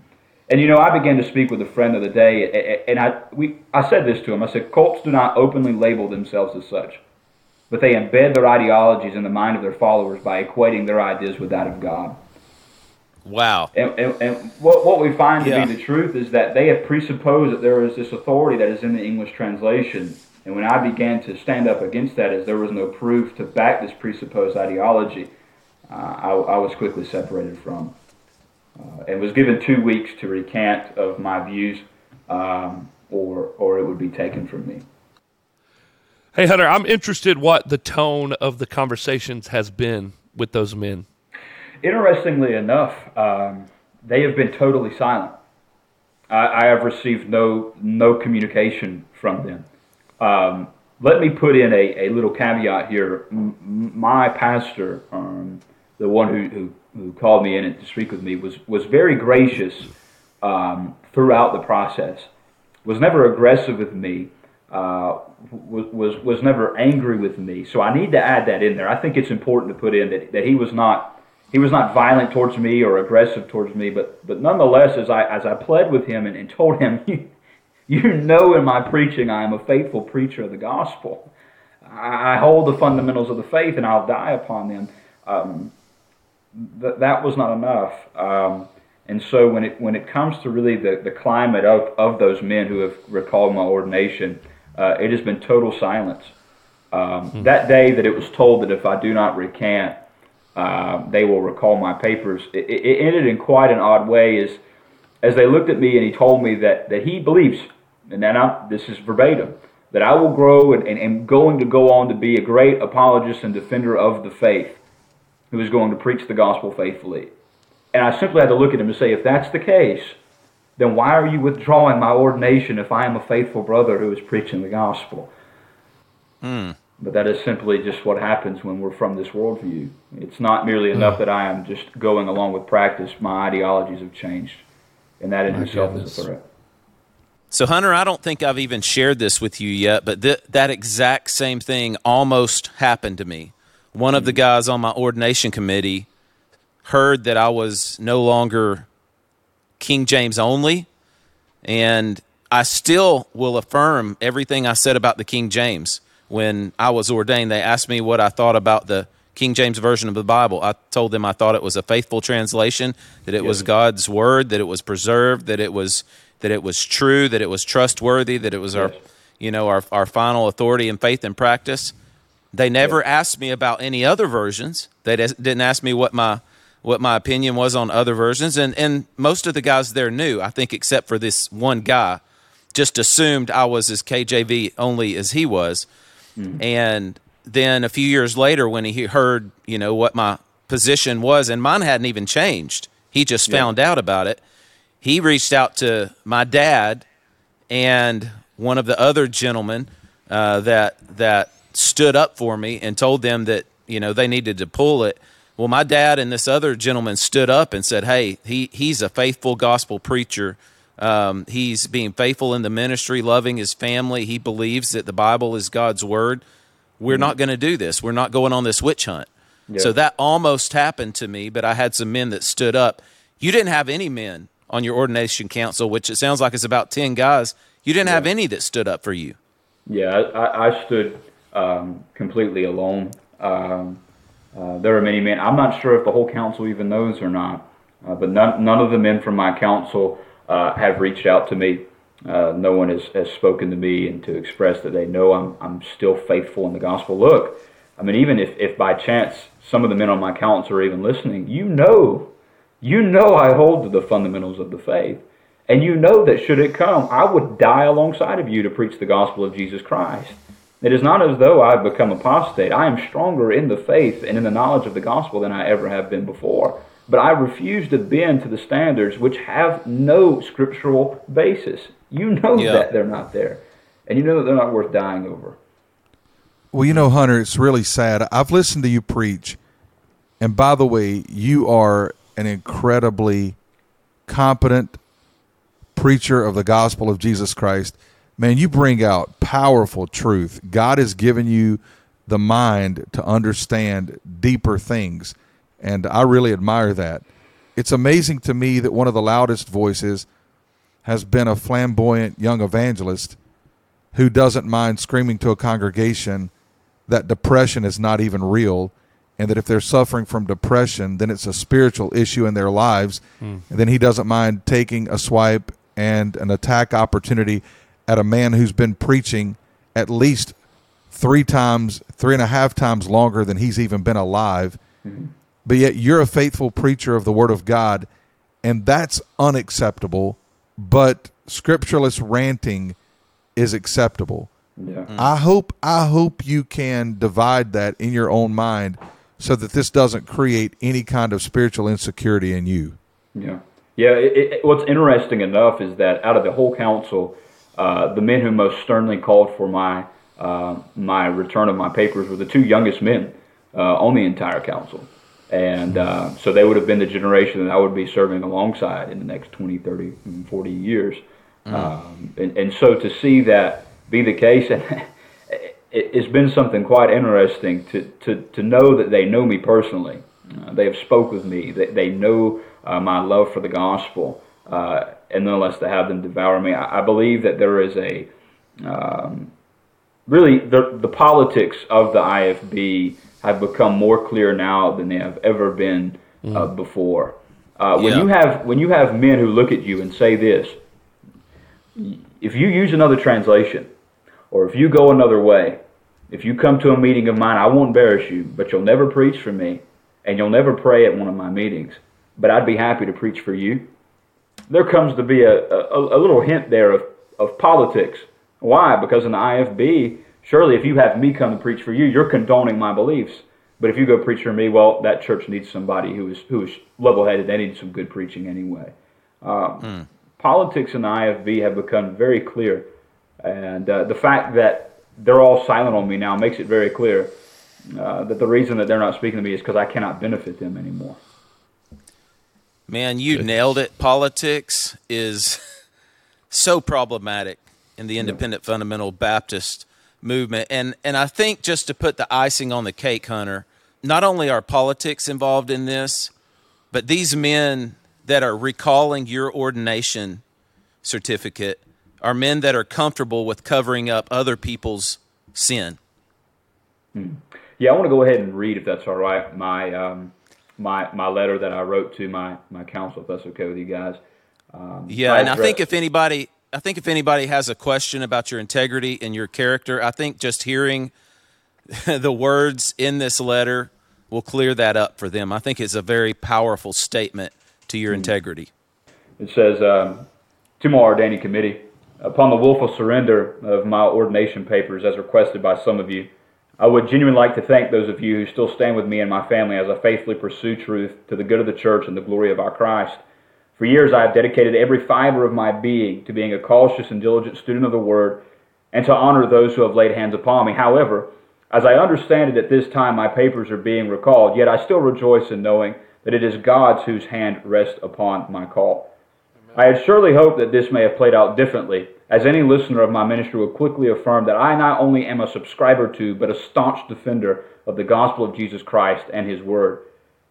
S9: And you know, I began to speak with a friend of the day, and I we I said this to him. I said, cults do not openly label themselves as such, but they embed their ideologies in the mind of their followers by equating their ideas with that of God.
S3: Wow.
S9: And, and, and what, what we find to be the truth is that they have presupposed that there is this authority that is in the English translation. And when I began to stand up against that, as there was no proof to back this presupposed ideology, uh, I, I was quickly separated from uh, and was given two weeks to recant of my views, um, or or it would be taken from me.
S1: Hey, Hunter, I'm interested what the tone of the conversations has been with those men.
S9: Interestingly enough, um, they have been totally silent. I, I have received no no communication from them. Um, let me put in a, a little caveat here. M- my pastor, um, the one who, who, who called me in to speak with me, was, was very gracious um, throughout the process. Was never aggressive with me. Uh, was, was was never angry with me. So I need to add that in there. I think it's important to put in that, that he was not he was not violent towards me or aggressive towards me, but but nonetheless, as I as I pled with him and, and told him, you, you know, in my preaching, I am a faithful preacher of the gospel. I, I hold the fundamentals of the faith, and I'll die upon them. Um, th- that was not enough. Um, and so when it when it comes to really the, the climate of, of those men who have recalled my ordination, uh, it has been total silence. Um, That day that it was told that if I do not recant, uh, they will recall my papers. It, it, ended in quite an odd way. As as they looked at me and he told me that that he believes, and then I, this is verbatim, that I will grow and, am going to go on to be a great apologist and defender of the faith, who is going to preach the gospel faithfully. And I simply had to look at him and say, if that's the case, then why are you withdrawing my ordination if I am a faithful brother who is preaching the gospel? But that is simply just what happens when we're from this worldview. It's not merely enough that I am just going along with practice. My ideologies have changed, and that in
S1: My
S9: itself
S1: goodness.
S9: is a threat.
S3: So, Hunter, I don't think I've even shared this with you yet, but th- that exact same thing almost happened to me. One of the mm-hmm. guys on my ordination committee heard that I was no longer King James only, and I still will affirm everything I said about the King James. When I was ordained, they asked me what I thought about the King James Version of the Bible. I told them I thought it was a faithful translation, that it was God's word, that it was preserved, that it was that it was true, that it was trustworthy, that it was our you know our our final authority in faith and practice. They never asked me about any other versions. They des- didn't ask me what my what my opinion was on other versions, and and most of the guys there knew. I think except for this one guy, just assumed I was as KJV only as he was, and then a few years later, when he heard you know what my position was, and mine hadn't even changed, he just found out about it. He reached out to my dad and one of the other gentlemen uh, that that stood up for me and told them that you know they needed to pull it. Well, my dad and this other gentleman stood up and said, "Hey, he he's a faithful gospel preacher. Um, he's being faithful in the ministry, loving his family. He believes that the Bible is God's word. We're not going to do this. We're not going on this witch hunt." So that almost happened to me, but I had some men that stood up. You didn't have any men on your ordination council, which it sounds like is about 10 guys. You didn't have any that stood up for you.
S9: Yeah, I, I stood um, completely alone. Um, uh, there are many men. I'm not sure if the whole council even knows or not, uh, but none, none of the men from my council uh, have reached out to me. Uh, no one has, has spoken to me and to express that they know I'm, I'm still faithful in the gospel. Look, I mean, even if, if by chance some of the men on my council are even listening, you know, you know I hold to the fundamentals of the faith. And you know that should it come, I would die alongside of you to preach the gospel of Jesus Christ. It is not as though I've become apostate. I am stronger in the faith and in the knowledge of the gospel than I ever have been before. But I refuse to bend to the standards which have no scriptural basis. You know
S3: Yeah.
S9: that they're not there. And you know that they're not worth dying over.
S2: Well, you know, Hunter, it's really sad. I've listened to you preach, and by the way, you are an incredibly competent preacher of the gospel of Jesus Christ. Man, you bring out powerful truth. God has given you the mind to understand deeper things, and I really admire that. It's amazing to me that one of the loudest voices has been a flamboyant young evangelist who doesn't mind screaming to a congregation that depression is not even real and that if they're suffering from depression then it's a spiritual issue in their lives. And then he doesn't mind taking a swipe and an attack opportunity at a man who's been preaching at least three times three and a half times longer than he's even been alive mm-hmm. But yet you're a faithful preacher of the word of god and that's unacceptable but scriptureless ranting is acceptable.
S9: Yeah.
S2: I hope I hope you can divide that in your own mind so that this doesn't create any kind of spiritual insecurity in you.
S9: Yeah, yeah. It, it, what's interesting enough is that out of the whole council, uh, the men who most sternly called for my uh, my return of my papers were the two youngest men uh, on the entire council, and uh, so they would have been the generation that I would be serving alongside in the next 20, 30, and 40 years. Um, and, and so to see that be the case, and it, it's been something quite interesting to, to, to know that they know me personally. Uh, they have spoke with me. They, they know uh, my love for the gospel, uh, and nonetheless to have them devour me. I, I believe that there is a um, really the the politics of the IFB have become more clear now than they have ever been uh, before. Uh, when
S3: Yeah.
S9: you have when you have men who look at you and say this, if you use another translation, or if you go another way, if you come to a meeting of mine, I won't embarrass you, but you'll never preach for me, and you'll never pray at one of my meetings. But I'd be happy to preach for you. There comes to be a, a, a little hint there of, of politics. Why? Because in the IFB, surely if you have me come and preach for you, you're condoning my beliefs. But if you go preach for me, well, that church needs somebody who is who is level-headed. They need some good preaching anyway. Um, Politics and IFB have become very clear, and uh, the fact that they're all silent on me now makes it very clear uh, that the reason that they're not speaking to me is because I cannot benefit them anymore.
S3: Man, you nailed it. Politics is so problematic in the independent fundamental Baptist movement. And and I think just to put the icing on the cake, Hunter, not only are politics involved in this, but these men that are recalling your ordination certificate are men that are comfortable with covering up other people's sin.
S9: Hmm. Yeah, I want to go ahead and read, if that's all right, my um, my my letter that I wrote to my my council, if that's okay with you guys.
S3: Um, yeah, I and I think if anybody, I think if anybody has a question about your integrity and your character, I think just hearing the words in this letter will clear that up for them. I think it's a very powerful statement to your mm-hmm. integrity.
S9: It says, um, to my ordaining committee, upon the willful surrender of my ordination papers as requested by some of you, I would genuinely like to thank those of you who still stand with me and my family as I faithfully pursue truth to the good of the church and the glory of our Christ. For years, I have dedicated every fiber of my being to being a cautious and diligent student of the Word and to honor those who have laid hands upon me. However, as I understand it at this time, my papers are being recalled, yet I still rejoice in knowing that it is God's whose hand rests upon my call. I had surely hoped that this may have played out differently, as any listener of my ministry would quickly affirm that I not only am a subscriber to, but a staunch defender of the gospel of Jesus Christ and his word.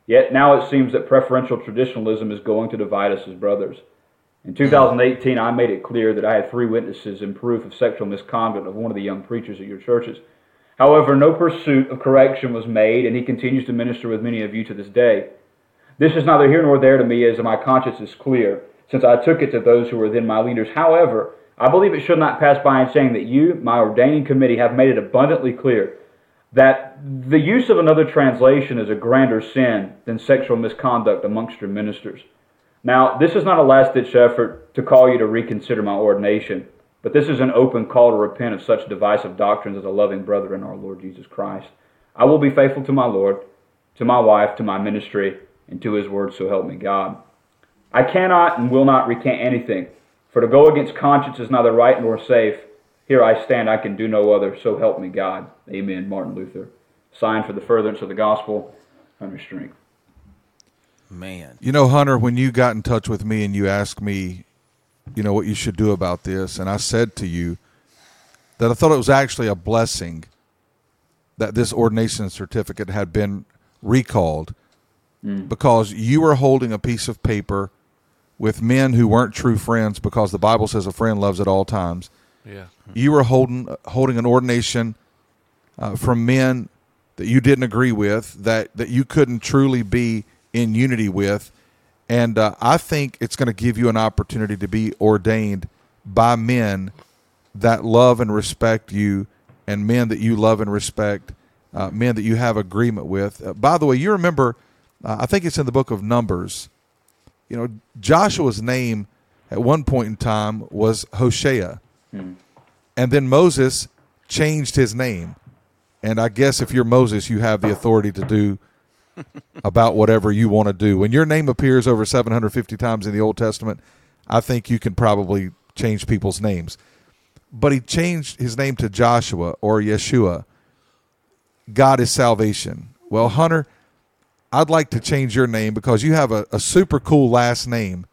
S9: Yet now it seems that preferential traditionalism is going to divide us as brothers. In 2018, I made it clear that I had three witnesses in proof of sexual misconduct of one of the young preachers at your churches. However, no pursuit of correction was made, and he continues to minister with many of you to this day. This is neither here nor there to me, as my conscience is clear, since I took it to those who were then my leaders. However, I believe it should not pass by in saying that you, my ordaining committee, have made it abundantly clear that the use of another translation is a grander sin than sexual misconduct amongst your ministers. Now, this is not a last ditch effort to call you to reconsider my ordination, but this is an open call to repent of such divisive doctrines as a loving brother in our Lord Jesus Christ. I will be faithful to my Lord, to my wife, to my ministry, and to his word, so help me God. I cannot and will not recant anything, for to go against conscience is neither right nor safe. Here I stand, I can do no other, so help me God. Amen. Martin Luther. Signed for the furtherance of the gospel, Hunter Strength.
S3: Man.
S2: You know, Hunter, when you got in touch with me and you asked me, you know, what you should do about this, and I said to you that I thought it was actually a blessing that this ordination certificate had been recalled mm. because you were holding a piece of paper with men who weren't true friends because the Bible says a friend loves at all times
S1: yeah.
S2: You were holding holding an ordination uh, from men that you didn't agree with, that that you couldn't truly be in unity with, and uh, I think it's going to give you an opportunity to be ordained by men that love and respect you, and men that you love and respect, uh, men that you have agreement with. Uh, by the way, you remember, uh, I think it's in the book of Numbers. You know, Joshua's name at one point in time was Hoshea Hmm. And then Moses changed his name. And I guess if you're Moses, you have the authority to do about whatever you want to do. When your name appears over 750 times in the Old Testament, I think you can probably change people's names. But he changed his name to Joshua or Yeshua. God is salvation. Well, Hunter, I'd like to change your name because you have a, a super cool last name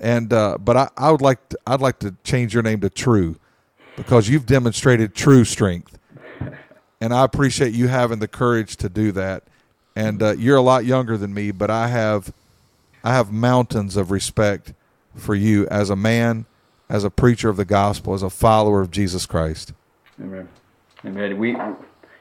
S2: and uh, but I, I would like to, I'd like to change your name to True because you've demonstrated true strength, and I appreciate you having the courage to do that. And uh, you're a lot younger than me, but I have I have mountains of respect for you as a man, as a preacher of the gospel, as a follower of Jesus Christ.
S9: Amen. Amen. We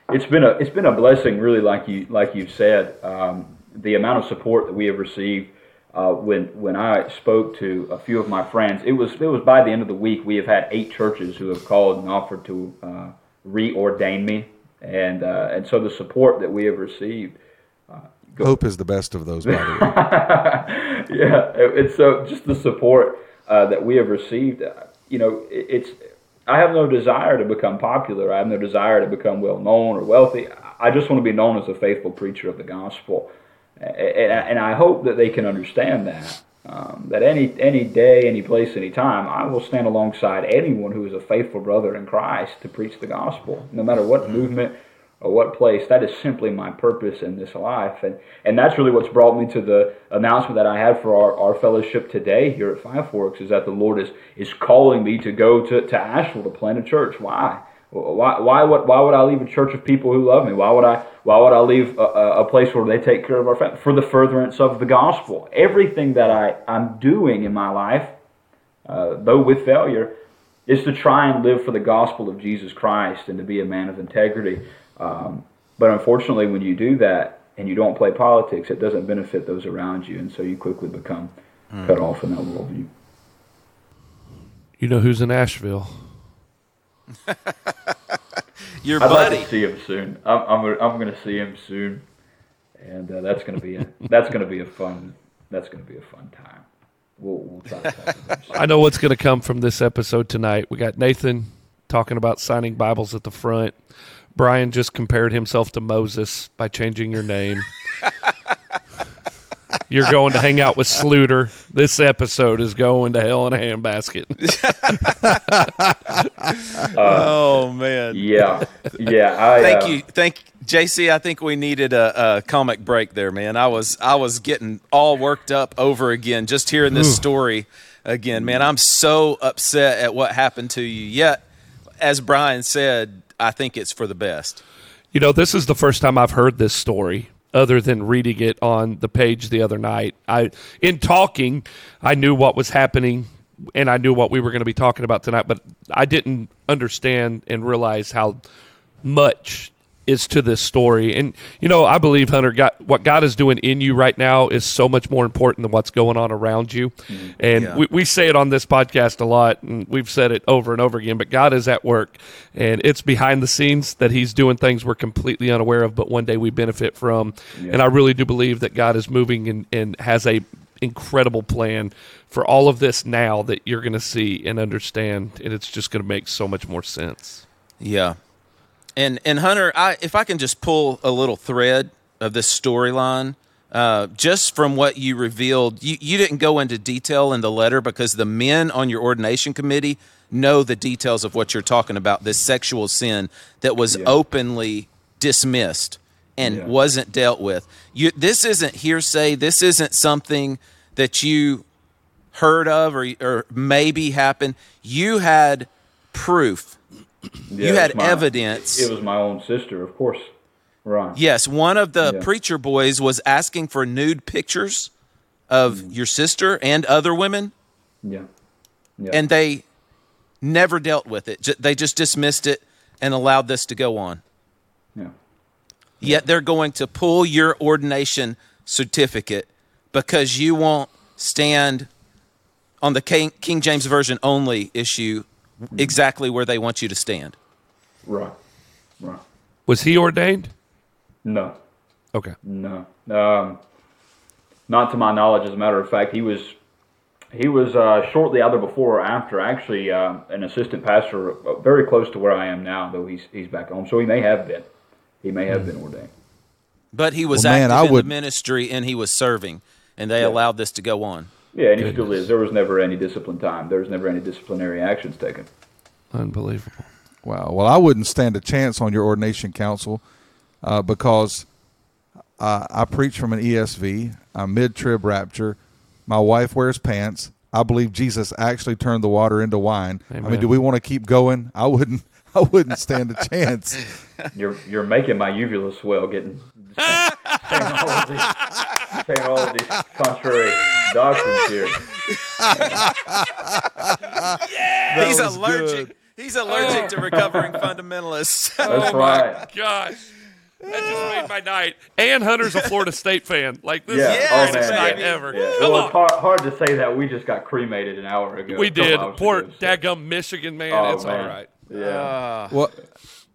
S9: it's been a it's been a blessing, really, like you like you said. Um, the amount of support that we have received uh, when when I spoke to a few of my friends, it was it was by the end of the week we have had eight churches who have called and offered to uh, reordain me, and uh, and so the support that we have received.
S2: Uh, Hope is the best of those, by the way.
S9: yeah, and so just the support uh, that we have received. Uh, you know, it, it's I have no desire to become popular. I have no desire to become well known or wealthy. I just want to be known as a faithful preacher of the gospel and I hope that they can understand that. Um, that any any day, any place, any time, I will stand alongside anyone who is a faithful brother in Christ to preach the gospel, no matter what mm-hmm. movement or what place. That is simply my purpose in this life. And, and that's really what's brought me to the announcement that I had for our, our fellowship today here at Five Forks is that the Lord is, is calling me to go to, to Asheville to plant a church. Why? Why, why, would, why would I leave a church of people who love me? Why would I, why would I leave a, a place where they take care of our family? For the furtherance of the gospel. Everything that I, I'm doing in my life, uh, though with failure, is to try and live for the gospel of Jesus Christ and to be a man of integrity. Um, but unfortunately, when you do that and you don't play politics, it doesn't benefit those around you, and so you quickly become mm. cut off in that worldview.
S1: You know who's in Asheville?
S3: Your
S9: I'd
S3: buddy.
S9: like to see him soon. I'm I'm, I'm going to see him soon, and uh, that's going to be a, that's going to be a fun that's going to be a fun time. We'll, we'll try to
S1: I know what's going to come from this episode tonight. We got Nathan talking about signing Bibles at the front. Brian just compared himself to Moses by changing your name. You're going to hang out with Sluter. This episode is going to hell in a handbasket.
S3: uh, oh man.
S9: Yeah, yeah. I,
S3: thank
S9: uh,
S3: you, thank JC. I think we needed a, a, comic break there, man. I was I was getting all worked up over again just hearing this Ooh. story again, man. I'm so upset at what happened to you. Yet, as Brian said, I think it's for the best.
S1: You know, this is the first time I've heard this story other than reading it on the page the other night. I in talking, I knew what was happening and I knew what we were going to be talking about tonight, but I didn't understand and realize how much is to this story. And you know, I believe Hunter got what God is doing in you right now is so much more important than what's going on around you. Mm-hmm. And yeah. we, we say it on this podcast a lot and we've said it over and over again, but God is at work and it's behind the scenes that he's doing things we're completely unaware of, but one day we benefit from. Yeah. And I really do believe that God is moving and, and has a incredible plan for all of this now that you're going to see and understand and it's just going to make so much more sense.
S3: Yeah. And and Hunter, I if I can just pull a little thread of this storyline, uh, just from what you revealed, you, you didn't go into detail in the letter because the men on your ordination committee know the details of what you're talking about. This sexual sin that was yeah. openly dismissed and yeah. wasn't dealt with. You, this isn't hearsay. This isn't something that you heard of or, or maybe happened. You had proof yeah, you had
S9: my,
S3: evidence.
S9: It was my own sister, of course. Right.
S3: Yes, one of the yeah. preacher boys was asking for nude pictures of mm. your sister and other women.
S9: Yeah.
S3: yeah. And they never dealt with it. They just dismissed it and allowed this to go on.
S9: Yeah.
S3: Yet they're going to pull your ordination certificate because you won't stand on the King, King James Version only issue exactly where they want you to stand.
S9: Right. Right.
S1: Was he ordained?
S9: No.
S1: Okay.
S9: No. Um, not to my knowledge. As a matter of fact, he was he was uh, shortly either before or after actually uh, an assistant pastor, uh, very close to where I am now, though he's he's back home. So he may have been. He may have mm. been ordained.
S3: But he was well, active man, in would... the ministry and he was serving, and they yeah. allowed this to go on.
S9: Yeah, and he still is. There was never any discipline time. There was never any disciplinary actions taken.
S1: Unbelievable.
S2: Wow. Well, I wouldn't stand a chance on your ordination council uh, because uh, I preach from an ESV. I'm mid-trib rapture. My wife wears pants. I believe Jesus actually turned the water into wine. Amen. I mean, do we want to keep going? I wouldn't. I wouldn't stand a chance.
S9: You're you're making my uvula swell, getting saying all of these, saying all of these contrary doctrines here.
S3: yeah, he's allergic. Good. He's allergic to recovering fundamentalists.
S9: That's oh right.
S1: my gosh. That just made my night. And Hunter's a Florida State fan. Like this
S9: yeah.
S1: is the oh, greatest night ever.
S9: Yeah. Come well, on. it's hard, hard, to say that we just got cremated an hour ago.
S1: We did. Poor daggum Michigan man. Oh, it's man. all right.
S9: Yeah. Uh,
S2: well,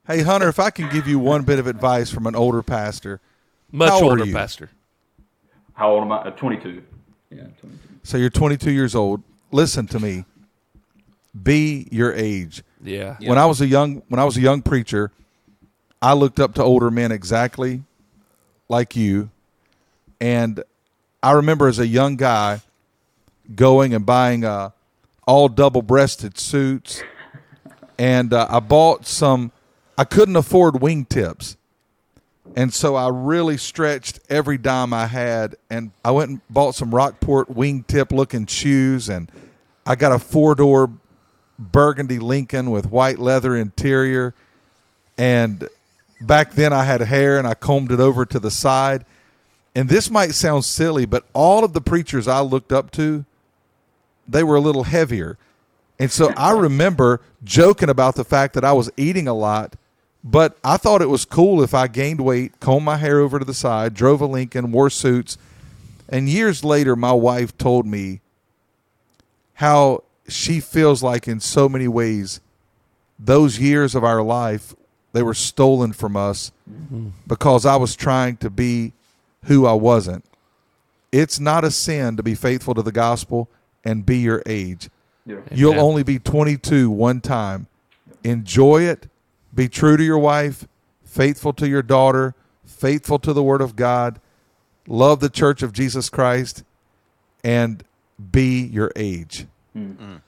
S2: hey Hunter, if I can give you one bit of advice from an older pastor,
S1: much older pastor.
S9: How old am I? Uh, Twenty-two. Yeah, twenty-two.
S2: So you're 22 years old. Listen to me. Be your age.
S1: Yeah.
S2: When I was a young when I was a young preacher, I looked up to older men exactly like you, and I remember as a young guy going and buying uh, all double-breasted suits, and uh, I bought some. I couldn't afford wingtips, And so I really stretched every dime I had, and I went and bought some Rockport wingtip looking shoes, and I got a four door burgundy Lincoln with white leather interior. And back then I had hair and I combed it over to the side. And this might sound silly, but all of the preachers I looked up to, they were a little heavier. And so I remember joking about the fact that I was eating a lot, but I thought it was cool if I gained weight, combed my hair over to the side, drove a Lincoln, wore suits. And years later, my wife told me how she feels like, in so many ways, those years of our life, they were stolen from us because I was trying to be who I wasn't. It's not a sin to be faithful to the gospel and be your age.
S9: Yeah.
S2: You'll
S1: Amen.
S2: only be 22 one time. Enjoy it. Be true to your wife, faithful to your daughter, faithful to the word of God. Love the church of Jesus Christ and be your age. Mm. Mm.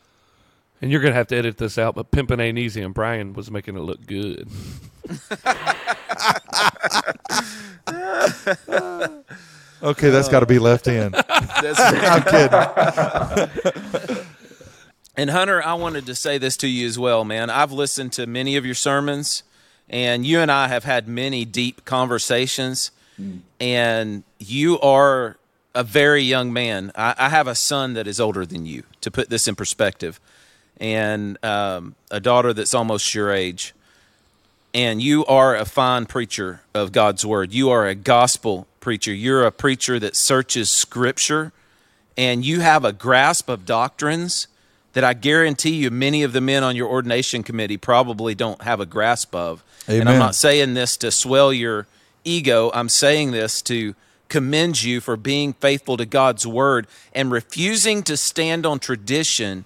S1: And you're gonna have to edit this out, but pimping ain't easy, and Brian was making it look good.
S2: Okay, that's got to be left in. I'm kidding.
S3: And Hunter, I wanted to say this to you as well, man. I've listened to many of your sermons, and you and I have had many deep conversations. And you are a very young man. I, I have a son that is older than you, to put this in perspective, and um, a daughter that's almost your age. And you are a fine preacher of God's word. You are a gospel preacher. You're a preacher that searches scripture, and you have a grasp of doctrines that I guarantee you many of the men on your ordination committee probably don't have a grasp of. And I'm not saying this to swell your ego. I'm saying this to commend you for being faithful to God's word and refusing to stand on tradition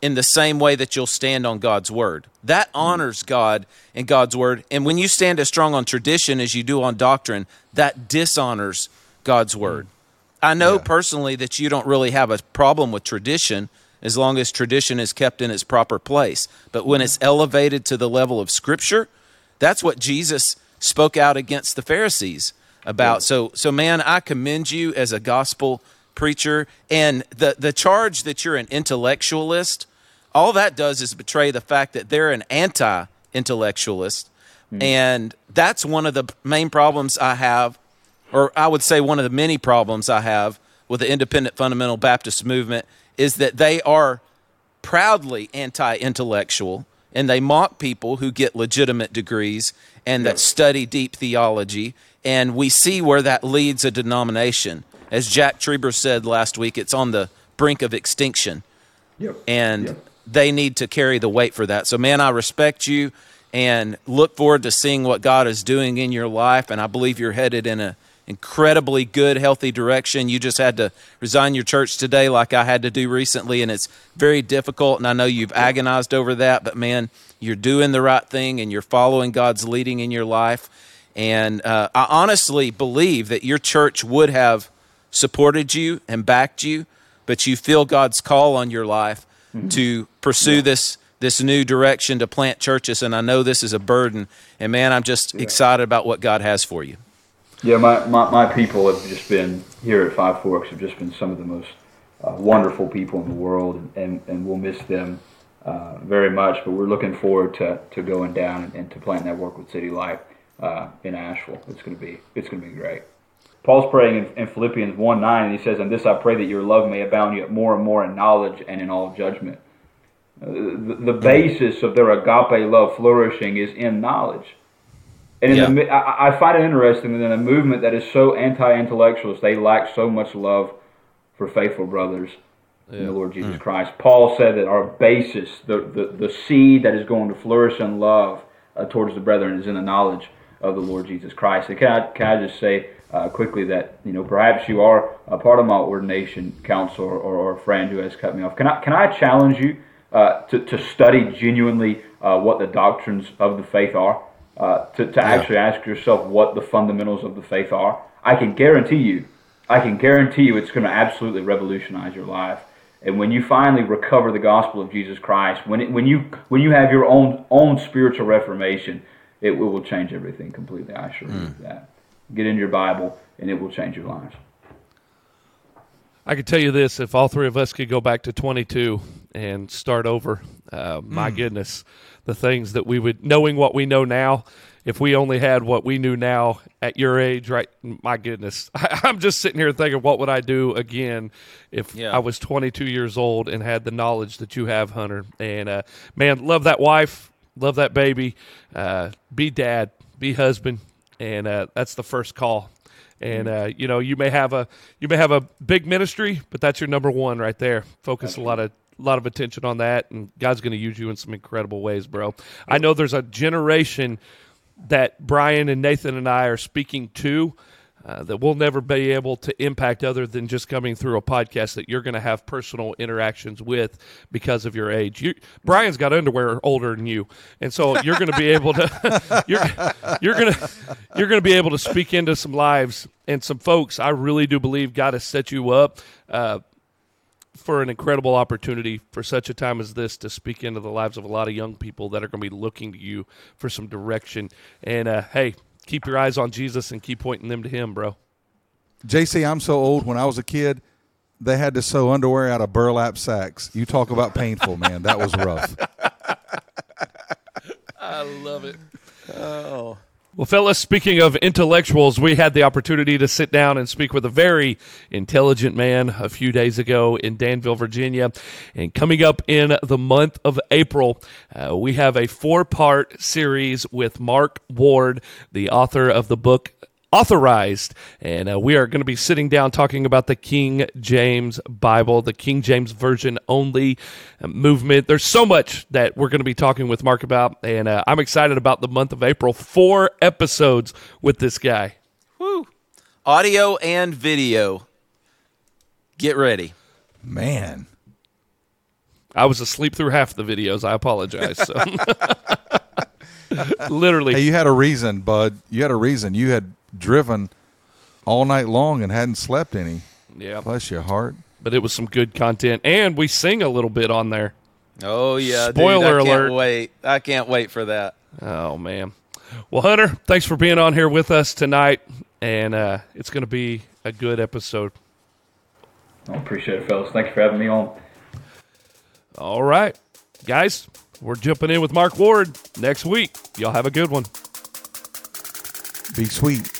S3: in the same way that you'll stand on God's word. That honors God and God's word. And when you stand as strong on tradition as you do on doctrine, that dishonors God's word. I know personally that you don't really have a problem with tradition as long as tradition is kept in its proper place. But when it's elevated to the level of scripture, that's what Jesus spoke out against the Pharisees about. So so man, I commend you as a gospel preacher and the the charge that you're an intellectualist, all that does is betray the fact that they're an anti-intellectualist. Hmm. And that's one of the main problems I have or I would say one of the many problems I have with the independent fundamental Baptist movement is that they are proudly anti intellectual and they mock people who get legitimate degrees and that study deep theology. And we see where that leads a denomination. As Jack Trieber said last week, it's on the brink of extinction
S9: Yep.
S3: and
S9: Yep.
S3: they need to carry the weight for that. So, man, I respect you and look forward to seeing what God is doing in your life. And I believe you're headed in a incredibly good, healthy direction. You just had to resign your church today, like I had to do recently, and it's very difficult. And I know you've agonized over that, but man, you're doing the right thing and you're following God's leading in your life. And uh, I honestly believe that your church would have supported you and backed you, but you feel God's call on your life to pursue this this new direction to plant churches. And I know this is a burden. And man, I'm just excited about what God has for you.
S9: Yeah, my, my, my people have just been here at Five Forks have just been some of the most uh, wonderful people in the world, and, and, we'll miss them uh, very much. But we're looking forward to, to going down and, and to planting that work with City Life uh, in Asheville. It's to be it's to be great. Paul's praying in, in Philippians 1 9, and he says, And this I pray that your love may abound yet more and more in knowledge and in all judgment. Uh, the, the basis of their agape love flourishing is in knowledge. And in
S3: Yeah.
S9: the, I, I find it interesting that in a movement that is so anti-intellectualist, they lack so much love for faithful brothers in the Lord Jesus Christ. Paul said that our basis, the, the, the seed that is going to flourish in love uh, towards the brethren, is in the knowledge of the Lord Jesus Christ. And can I, can I just say uh, quickly that you know perhaps you are a part of my ordination council or, or, or a friend who has cut me off. Can I can I challenge you uh, to to study genuinely uh, what the doctrines of the faith are? Uh, to to actually ask yourself what the fundamentals of the faith are. I can guarantee you, I can guarantee you, it's going to absolutely revolutionize your life. And when you finally recover the gospel of Jesus Christ, when it, when you when you have your own own spiritual reformation, it, it will change everything completely. I assure you of that. Get into your Bible, and it will change your lives.
S1: I can tell you this: if all three of us could go back to 22 and start over, uh, my goodness, the things that we would, knowing what we know now, if we only had what we knew now at your age, right? My goodness, I, I'm just sitting here thinking, what would I do again if
S3: Yeah.
S1: I was 22 years old and had the knowledge that you have, Hunter? And uh, man, love that wife, love that baby, uh, be dad, be husband, and uh, that's the first call and uh, you know you may have a you may have a big ministry, but that's your number one right there. Focus a lot of a lot of attention on that, and God's going to use you in some incredible ways, bro. I know there's a generation that Brian and Nathan and I are speaking to. Uh, that we'll never be able to impact other than just coming through a podcast that you're going to have personal interactions with because of your age. You, Brian's got underwear older than you, and so you're going to be able to you're you're going to you're going to be able to speak into some lives and some folks. I really do believe God has set you up. Uh, for an incredible opportunity for such a time as this to speak into the lives of a lot of young people that are going to be looking to you for some direction. And uh, hey, keep your eyes on Jesus and keep pointing them to Him, bro.
S2: JC, I'm so old. When I was a kid, they had to sew underwear out of burlap sacks. You talk about painful, man. That was rough.
S1: I love it. Oh. Well, fellas, speaking of intellectuals, we had the opportunity to sit down and speak with a very intelligent man a few days ago in Danville, Virginia. And coming up in the month of April, uh, we have a four part series with Mark Ward, the author of the book authorized. And uh, we are going to be sitting down talking about the King James Bible, the King James Version only uh, movement. There's so much that we're going to be talking with Mark about. And uh, I'm excited about the month of April. Four episodes with this guy.
S3: Woo. Audio and video. Get ready.
S2: Man.
S1: I was asleep through half the videos. I apologize. So. Literally.
S2: Hey, you had a reason, bud. You had a reason. You had driven all night long and hadn't slept any.
S1: Yeah.
S2: Bless your heart.
S1: But it was some good content. And we sing a little bit on there.
S3: Oh yeah.
S1: Spoiler
S3: dude, I
S1: alert.
S3: Can't wait. I can't wait for that.
S1: Oh man. Well, Hunter, thanks for being on here with us tonight, and uh, it's going to be a good episode.
S9: I appreciate it, fellas. Thank you for having me on.
S1: All right, guys, we're jumping in with Mark Ward next week. Y'all have a good one.
S2: Be sweet.